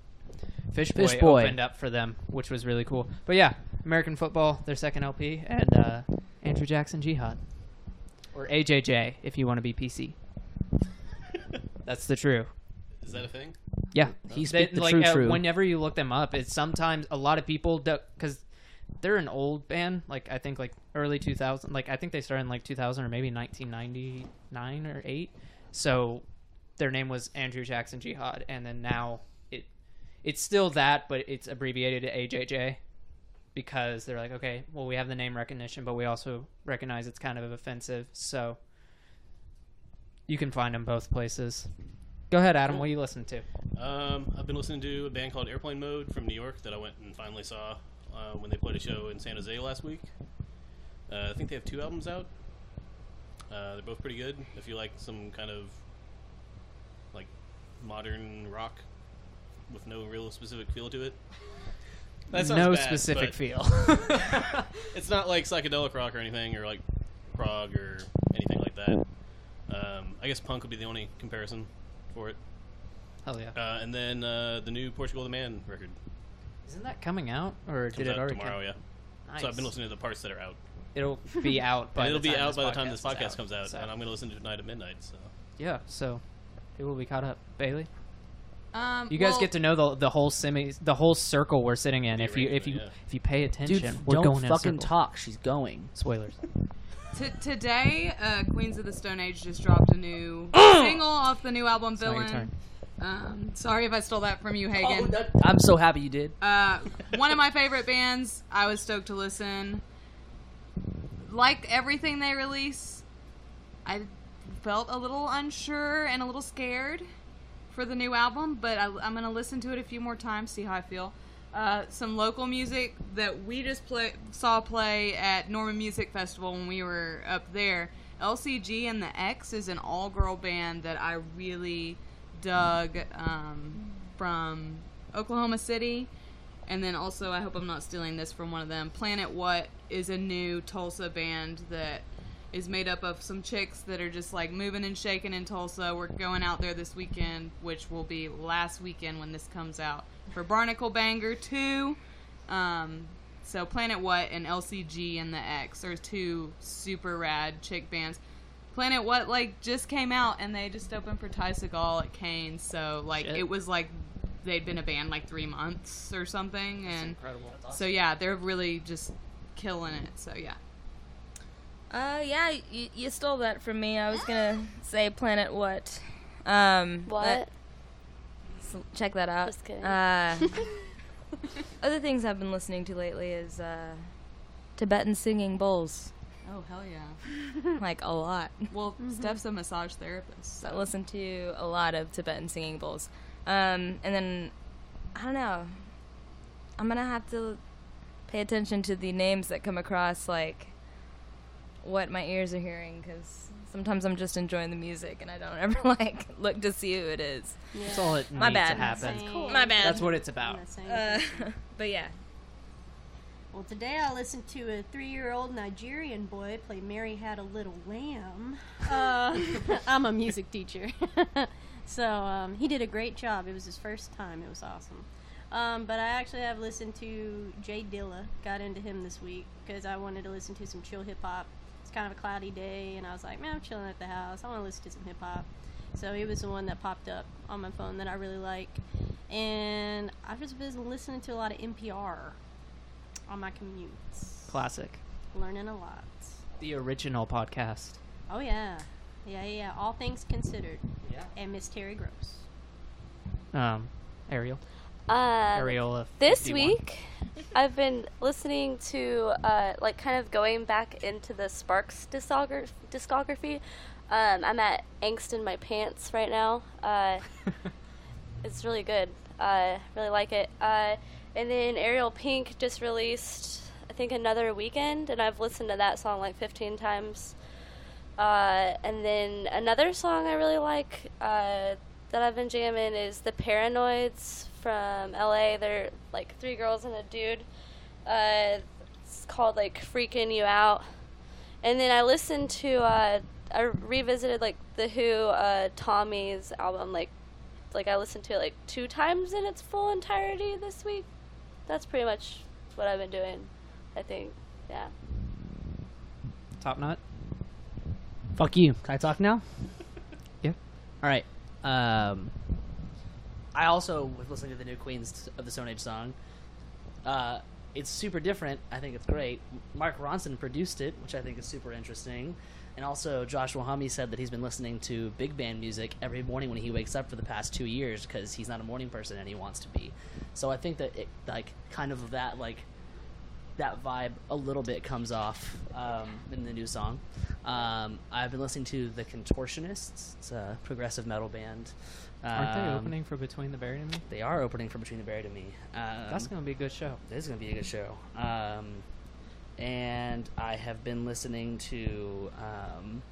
Fish Boy
Fish Boy.
opened up for them, which was really cool. But yeah, American Football, their second LP, and uh, Andrew Jackson Jihad, or AJJ if you want to be PC. [LAUGHS] That's the true.
Is that a thing?
Yeah,
He
They-
speak the
like
true
uh,
true.
whenever you look them up, it's sometimes a lot of people because they're an old band. Like I think like early 2000. Like I think they started in like 2000 or maybe 1999 or eight. So their name was Andrew Jackson Jihad, and then now it it's still that, but it's abbreviated to AJJ because they're like, okay, well we have the name recognition, but we also recognize it's kind of offensive, so you can find them both places. Go ahead, Adam. What are you listening to?
Um, I've been listening to a band called Airplane Mode from New York that I went and finally saw uh, when they played a show in San Jose last week. Uh, I think they have two albums out. Uh, they're both pretty good. If you like some kind of like modern rock with no real specific feel to it. That sounds
no
bad,
specific
but
feel. [LAUGHS]
It's not like psychedelic rock or anything, or like prog or anything like that. Um, I guess punk would be the only comparison for it.
Hell yeah!
Uh, and then uh, the new Portugal the Man record
Isn't that coming out, or did it
out
already
tomorrow.
come?
Yeah,
Nice.
so I've been listening to the parts that are out.
It'll be [LAUGHS] out by
it'll
the
be
time
out
this
by the time this podcast
out,
comes out,
so-
and I'm going to listen to it tonight at midnight. So
yeah, so it will be caught up. Bailey,
Um,
you guys
well,
get to know the the whole semi, the whole circle we're sitting in. If you if you
yeah.
if you pay attention,
Dude,
we're
don't
going in a
fucking talk. She's going.
Spoilers. [LAUGHS]
T- today, uh, Queens of the Stone Age just dropped a new [CLEARS THROAT] single off the new album
It's not your
Villain.
turn.
Um, sorry if I stole that from you,
Oh,
Hagen.
that- I'm so happy you did.
Uh, one of my favorite bands. I was stoked to listen. Like everything they release, I felt a little unsure and a little scared for the new album, but I, I'm gonna listen to it a few more times, see how I feel. Uh, some local music that we just play, saw play at Norman Music Festival when we were up there. LCG and the X is an all-girl band that I really dug um, from Oklahoma City. And then also, I hope I'm not stealing this from one of them. Planet What is a new Tulsa band that is made up of some chicks that are just like moving and shaking in Tulsa. We're going out there this weekend, which will be last weekend when this comes out for Barnacle Banger 2. Um, so Planet What and LCG and the X are two super rad chick bands. Planet What like just came out and they just opened for Ty Segall at Kane. So like
Shit.
it was like they'd been a band like three months or something, and
Incredible.
so yeah, they're really just killing it. So yeah.
Uh, yeah, you, you stole that from me. I was [GASPS] gonna say Planet What. Um,
What?
but- check that out.
Just kidding.
Uh, [LAUGHS] other things I've been listening to lately is uh, Tibetan singing bowls,
Oh hell yeah! [LAUGHS] [LAUGHS]
like a lot.
Well, Steph's a massage therapist.
So I listen to a lot of Tibetan singing bowls. Um, and then, I don't know. I'm gonna have to pay attention to the names that come across, like what my ears are hearing, because sometimes I'm just enjoying the music and I don't [LAUGHS] ever like look to see who it is.
Yeah.
That's all it
My
needs
bad.
to happen.
Same.
My bad.
That's what it's about.
Uh, [LAUGHS] but yeah,
Well, today I listened to a three-year-old Nigerian boy play "Mary Had a Little Lamb." Uh, [LAUGHS] I'm a music teacher, so um, he did a great job. It was his first time. It was awesome. Um, but I actually have listened to J Dilla. Got into him this week because I wanted to listen to some chill hip hop. Kind of a cloudy day, and I was like, man, I'm chilling at the house. I want to listen to some hip hop. So he was the one that popped up on my phone that I really like. And I've just been listening to a lot of NPR on my commutes.
Classic.
Learning a lot.
The original podcast.
Oh yeah. Yeah, yeah, yeah. All things considered.
Yeah.
And Miss Terry Gross.
Um, Ariel.
Uh, this
51.
week, I've been listening to, uh, like, kind of going back into the Sparks discography. discography. Um, I'm at Angst in My Pants right now. Uh, [LAUGHS] it's really good. Uh, really like it. Uh, and then Ariel Pink just released, I think, another weekend, and I've listened to that song like 15 times. Uh, and then another song I really like uh, that I've been jamming is the Paranoids from LA. They're like three girls and a dude. Uh, it's called like Freaking You Out. And then I listened to, uh, I revisited like the Who uh, Tommy's album. Like, like I listened to it like two times in its full entirety this week. That's pretty much what I've been doing. I think, yeah.
Top Knot.
Fuck you. Can I talk now? [LAUGHS]
Yeah.
All right. Um, I also was listening to the new Queens of the Stone Age song. Uh, it's super different. I think it's great. Mark Ronson produced it, which I think is super interesting. And also, Joshua Homme said that he's been listening to big band music every morning when he wakes up for the past two years because he's not a morning person and he wants to be. So I think that it, like, kind of that, like, that vibe a little bit comes off um, in the new song. Um, I've been listening to the Contortionists. It's a progressive metal band.
Aren't they
Um,
opening for Between the Buried and Me?
They are opening for Between the Buried and Me. Um,
That's gonna be a good show.
this is going to be a good show. Um, and I have been listening to um,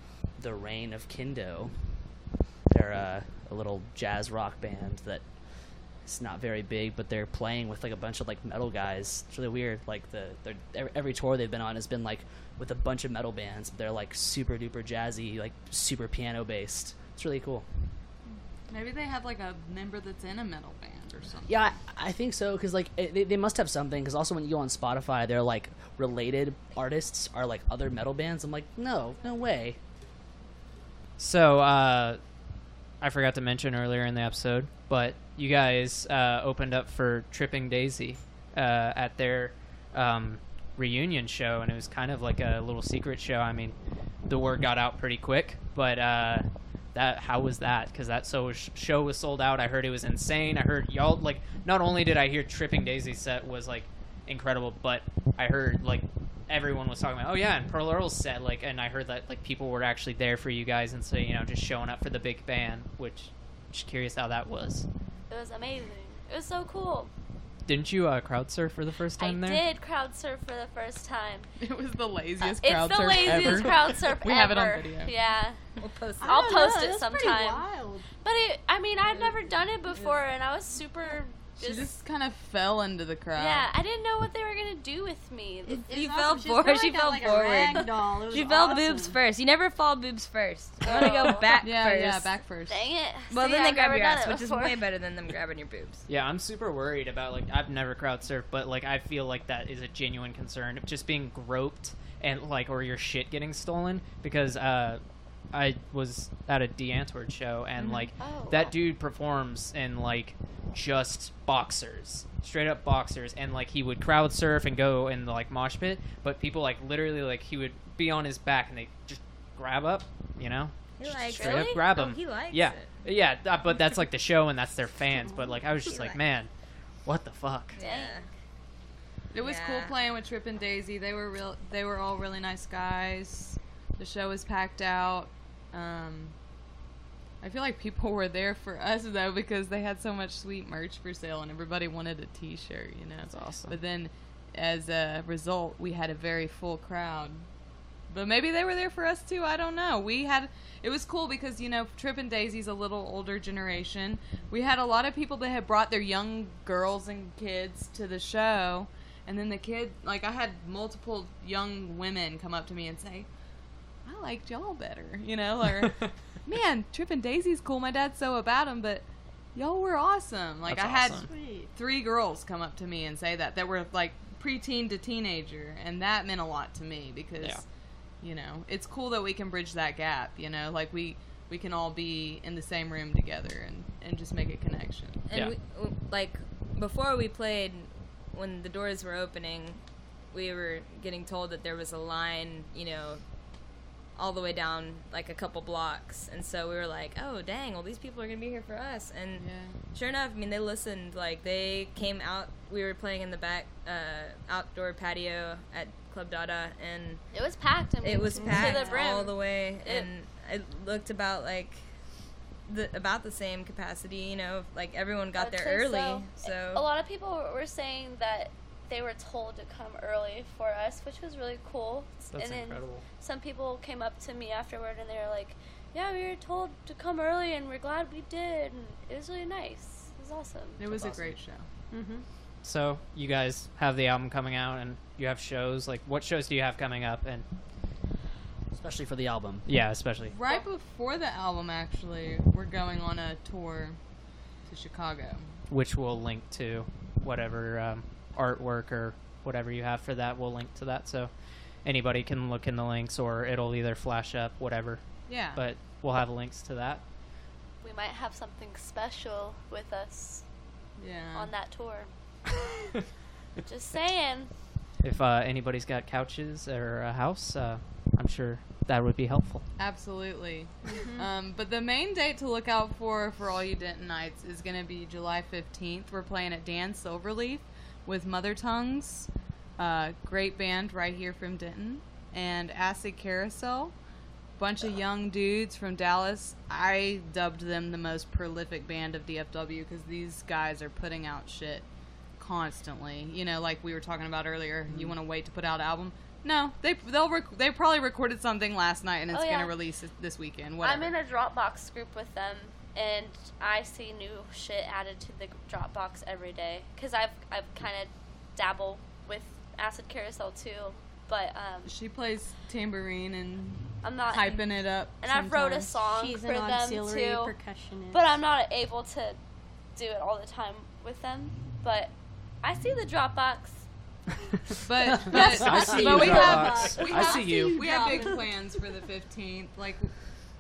The Reign of Kindo. They're uh, a little jazz rock band that it's not very big, but they're playing with like a bunch of like metal guys. It's really weird. Like the every tour they've been on has been like with a bunch of metal bands. They're like super duper jazzy, like super piano based. It's really cool.
Maybe they have like a member that's in a metal band or something.
Yeah, I, I think so because like it, they, they must have something. Because also when you go on Spotify, they're like related artists are like other metal bands. I'm like, no, no way.
So, uh, I forgot to mention earlier in the episode, but you guys uh, opened up for Tripping Daisy uh, at their um, reunion show, and it was kind of like a little secret show. I mean, the word got out pretty quick, but uh, that how was that? Because that so show was sold out. I heard it was insane. I heard y'all like. Not only did I hear Tripping Daisy set was like incredible, but I heard like everyone was talking about, oh yeah, and Pearl Earl's set, like, and I heard that like people were actually there for you guys, and so you know just showing up for the big band, which just curious how that was.
It was amazing. It was so cool.
Didn't you uh, crowd surf for the first
I
time there?
I did crowd surf for the first time. [LAUGHS]
It was the laziest
Uh,
crowd
it's the
surf
laziest
ever.
crowd surf [LAUGHS]
We
ever.
have it on video.
Yeah,
We'll post it.
I'll
I don't know,
post it
that's pretty
sometime.
wild.
but it, I mean, I'd never done it before, and I was super.
She
Just,
just kind of fell into the crowd.
yeah, I didn't know what they were gonna do with me.
She
It's
fell
awesome. She's
forward. She fell
like
forward.
rag doll. It [LAUGHS] was
She fell
awesome.
boobs first. You never fall boobs first. You want to go back
yeah,
first.
yeah, back first.
Dang it!
Well,
See,
then they
I've
grab your ass,
it
which is way better than them [LAUGHS] grabbing your boobs.
Yeah, I'm super worried about like I've never crowd surfed, but like I feel like that is a genuine concern of just being groped and like or your shit getting stolen because uh I was at a Die Antwoord show and like
Oh,
that
wow.
dude performs in like just boxers, straight up boxers, and like he would crowd surf and go in the like mosh pit, but people like literally like he would be on his back, and they just grab up, you know,
He
Just
likes
straight
it.
up grab
Oh,
him.
he likes
yeah,
it.
yeah. uh, But that's like the show, and that's their fans. But like, I was just
He
like, man, what the fuck?
Yeah.
It was
Yeah.
cool playing with Tripping Daisy. They were real. They were all really nice guys. The show was packed out. Um, I feel like people [LAUGHS] were there for us though because they had so much sweet merch for sale and everybody wanted a T-shirt. You know,
That's awesome.
But then, as a result, we had a very full crowd. But maybe they were there for us too. I don't know. We had it was cool because you know Tripping Daisy's a little older generation. We had a lot of people that had brought their young girls and kids to the show, and then the kid like I had multiple young women come up to me and say, "I liked y'all better," you know, or [LAUGHS] "Man, Tripping Daisy's cool. My dad's so about them, but y'all were awesome." Like
That's
I had
awesome.
Sweet.
three girls come up to me and say that that were like preteen to teenager, and that meant a lot to me because
Yeah.
you know it's cool that we can bridge that gap. You know, like we we can all be in the same room together and and just make a connection.
And
Yeah.
we, like before we played, when the doors were opening, we were getting told that there was a line, you know, all the way down like a couple blocks, and so we were like, "Oh, dang! Well, these people are gonna be here for us." And
Yeah.
sure enough, I mean, they listened. Like they came out. We were playing in the back uh, outdoor patio at Club Dada, and
It was packed. I mean,
it was packed
the brim.
all the way,
It-
and it looked about like the about the same capacity. You know, like everyone got there early,
so.
so,
A lot of people were- were saying that they were told to come early for us, which was really cool.
That's
and then
incredible.
some people came up to me afterward and they were like, "Yeah, we were told to come early, and we're glad we did. And it was really nice. It was awesome."
It was
That's
a great show.
Mm-hmm.
So you guys have the album coming out, and you have shows. Like, what shows do you have coming up? And
especially for the album.
yeah, especially
Right before the album, actually, we're going on a tour to Chicago.
which we'll link to whatever um, artwork or whatever you have for that. We'll link to that, so anybody can look in the links, or it'll either flash up, whatever.
Yeah.
But we'll have links to that.
We might have something special with us
yeah.
on that tour. [LAUGHS] Just saying.
If uh, anybody's got couches or a house, uh, I'm sure that would be helpful.
Absolutely. Um, but the main date to look out for for all you Dentonites is going to be July 15th. We're playing at Dan Silver Leaf with Mother Tongues, uh, great band right here from Denton, and Acid Carousel. Bunch of young dudes from Dallas. I dubbed them the most prolific band of DFW because these guys are putting out shit constantly. You know, like we were talking about earlier. You want to wait to put out an album? No, they they'll rec- they probably recorded something last night and it's
Oh, yeah.
gonna release this weekend. Whatever.
I'm in a Dropbox group with them, and I see new shit added to the Dropbox every day. Cause I've I've kind of dabble with Acid Carousel too, but um,
she plays tambourine and
I'm not.
hyping it up.
and I've wrote a song
She's
for
an
them
auxiliary
too,
percussionist.
but I'm not able to do it all the time with them. But I see the Dropbox. [LAUGHS]
But [LAUGHS] but,
I see
but
you,
we have
Dropbox.
we
I
have
see you.
we have big [LAUGHS] plans for the 15th. Like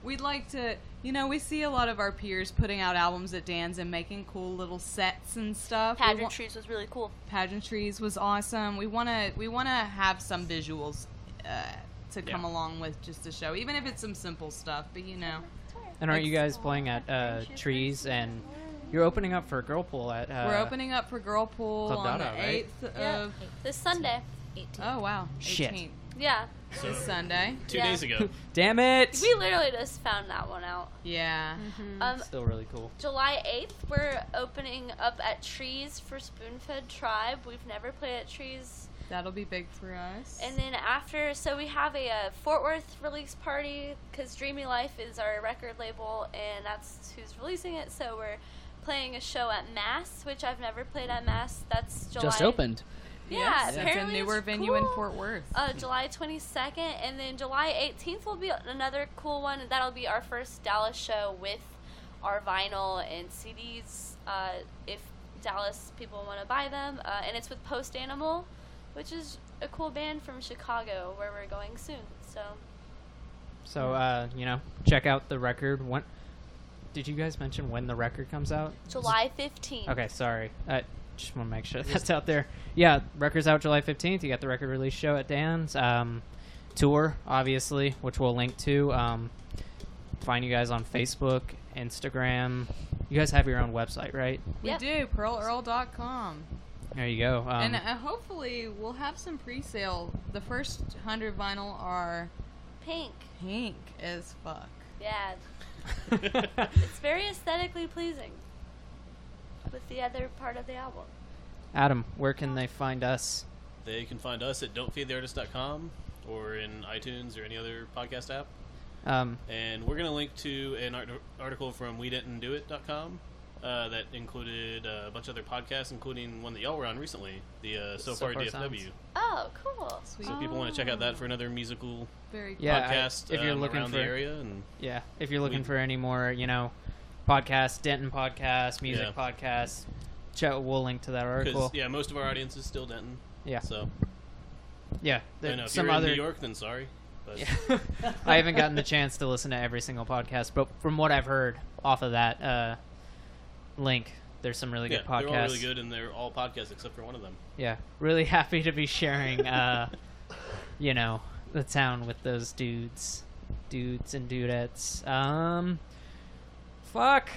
we'd like to, you know, we see a lot of our peers putting out albums at Dan's and making cool little sets and stuff. We wa-
Pageantries was really cool.
pageantries was awesome. We want to we want to have some visuals uh, to come
Yeah.
along with just the show, even if it's some simple stuff. But you know,
And aren't you guys playing at uh, Trees? And you're opening up for Girlpool at. Uh,
we're opening up for Girlpool
Club
on
Dada,
the
right?
eighth
Yeah.
of
This Sunday.
oh wow
Shit.
Yeah.
So
this Sunday.
two
Yeah.
days ago. [LAUGHS]
Damn it!
We literally just found that one out.
Yeah.
Um,
Still really cool.
July 8th, we're opening up at Trees for Spoonfed Tribe. We've never played at Trees.
That'll be big for us.
And then after, so we have a, uh Fort Worth release party because Dreamy Life is our record label and that's who's releasing it. So we're playing a show at Mass, which I've never played at Mass. That's July.
Just opened.
Yeah,
Yes, it's a newer
it's
venue in. Fort Worth.
Uh, July 22nd, and then July 18th will be another cool one. That'll be our first Dallas show with our vinyl and CDs. Uh, if Dallas people want to buy them, uh, and it's with Post Animal, which is a cool band from Chicago where we're going soon. So
So, uh, you know, check out the record. When did you guys mention when the record comes out?
July 15th.
Okay, sorry. I just want to make sure that's out there. Yeah, record's out July 15th. You got the record release show at Dan's. Um, tour, obviously, which we'll link to. Um, find you guys on Facebook, Instagram. You guys have your own website, right?
We
Yeah.
do pearlearl.com.
There you go. Um,
and uh, hopefully we'll have some pre-sale. The first 100 vinyl are
Pink.
pink as fuck.
Yeah. [LAUGHS] It's very aesthetically pleasing. With the other part of the album.
Adam, where can they find us?
They can find us at don'tfeedtheartist.com or in iTunes or any other podcast app.
Um,
And we're going to link to an art- article from wedentondoit.com uh, that included uh, a bunch of other podcasts, including one that y'all were on recently, the uh, So,
So
Far,
Far
DFW.
Sounds.
Oh, cool.
Sweet.
So people want to check out that for another musical
Very cool.
Yeah, I-
podcast
if you're
um,
looking
around
for-
the area. And
yeah, if you're looking
We-
for any more, you know, podcasts, Denton podcast, music
Yeah.
podcasts, check, we'll link to that
because
article.
yeah, most of our audience is still Denton.
Yeah.
So
Yeah,
I know if
some
you're
other.
in New York, then sorry. But
Yeah. [LAUGHS] I haven't gotten the chance to listen to every single podcast, but from what I've heard off of that uh, link, there's some really
yeah,
good podcasts.
they're all really good, and they're all podcasts except for one of them.
Yeah, really [LAUGHS] happy to be sharing, uh, you know, the town with those dudes, dudes and dudettes. Um, Fuck.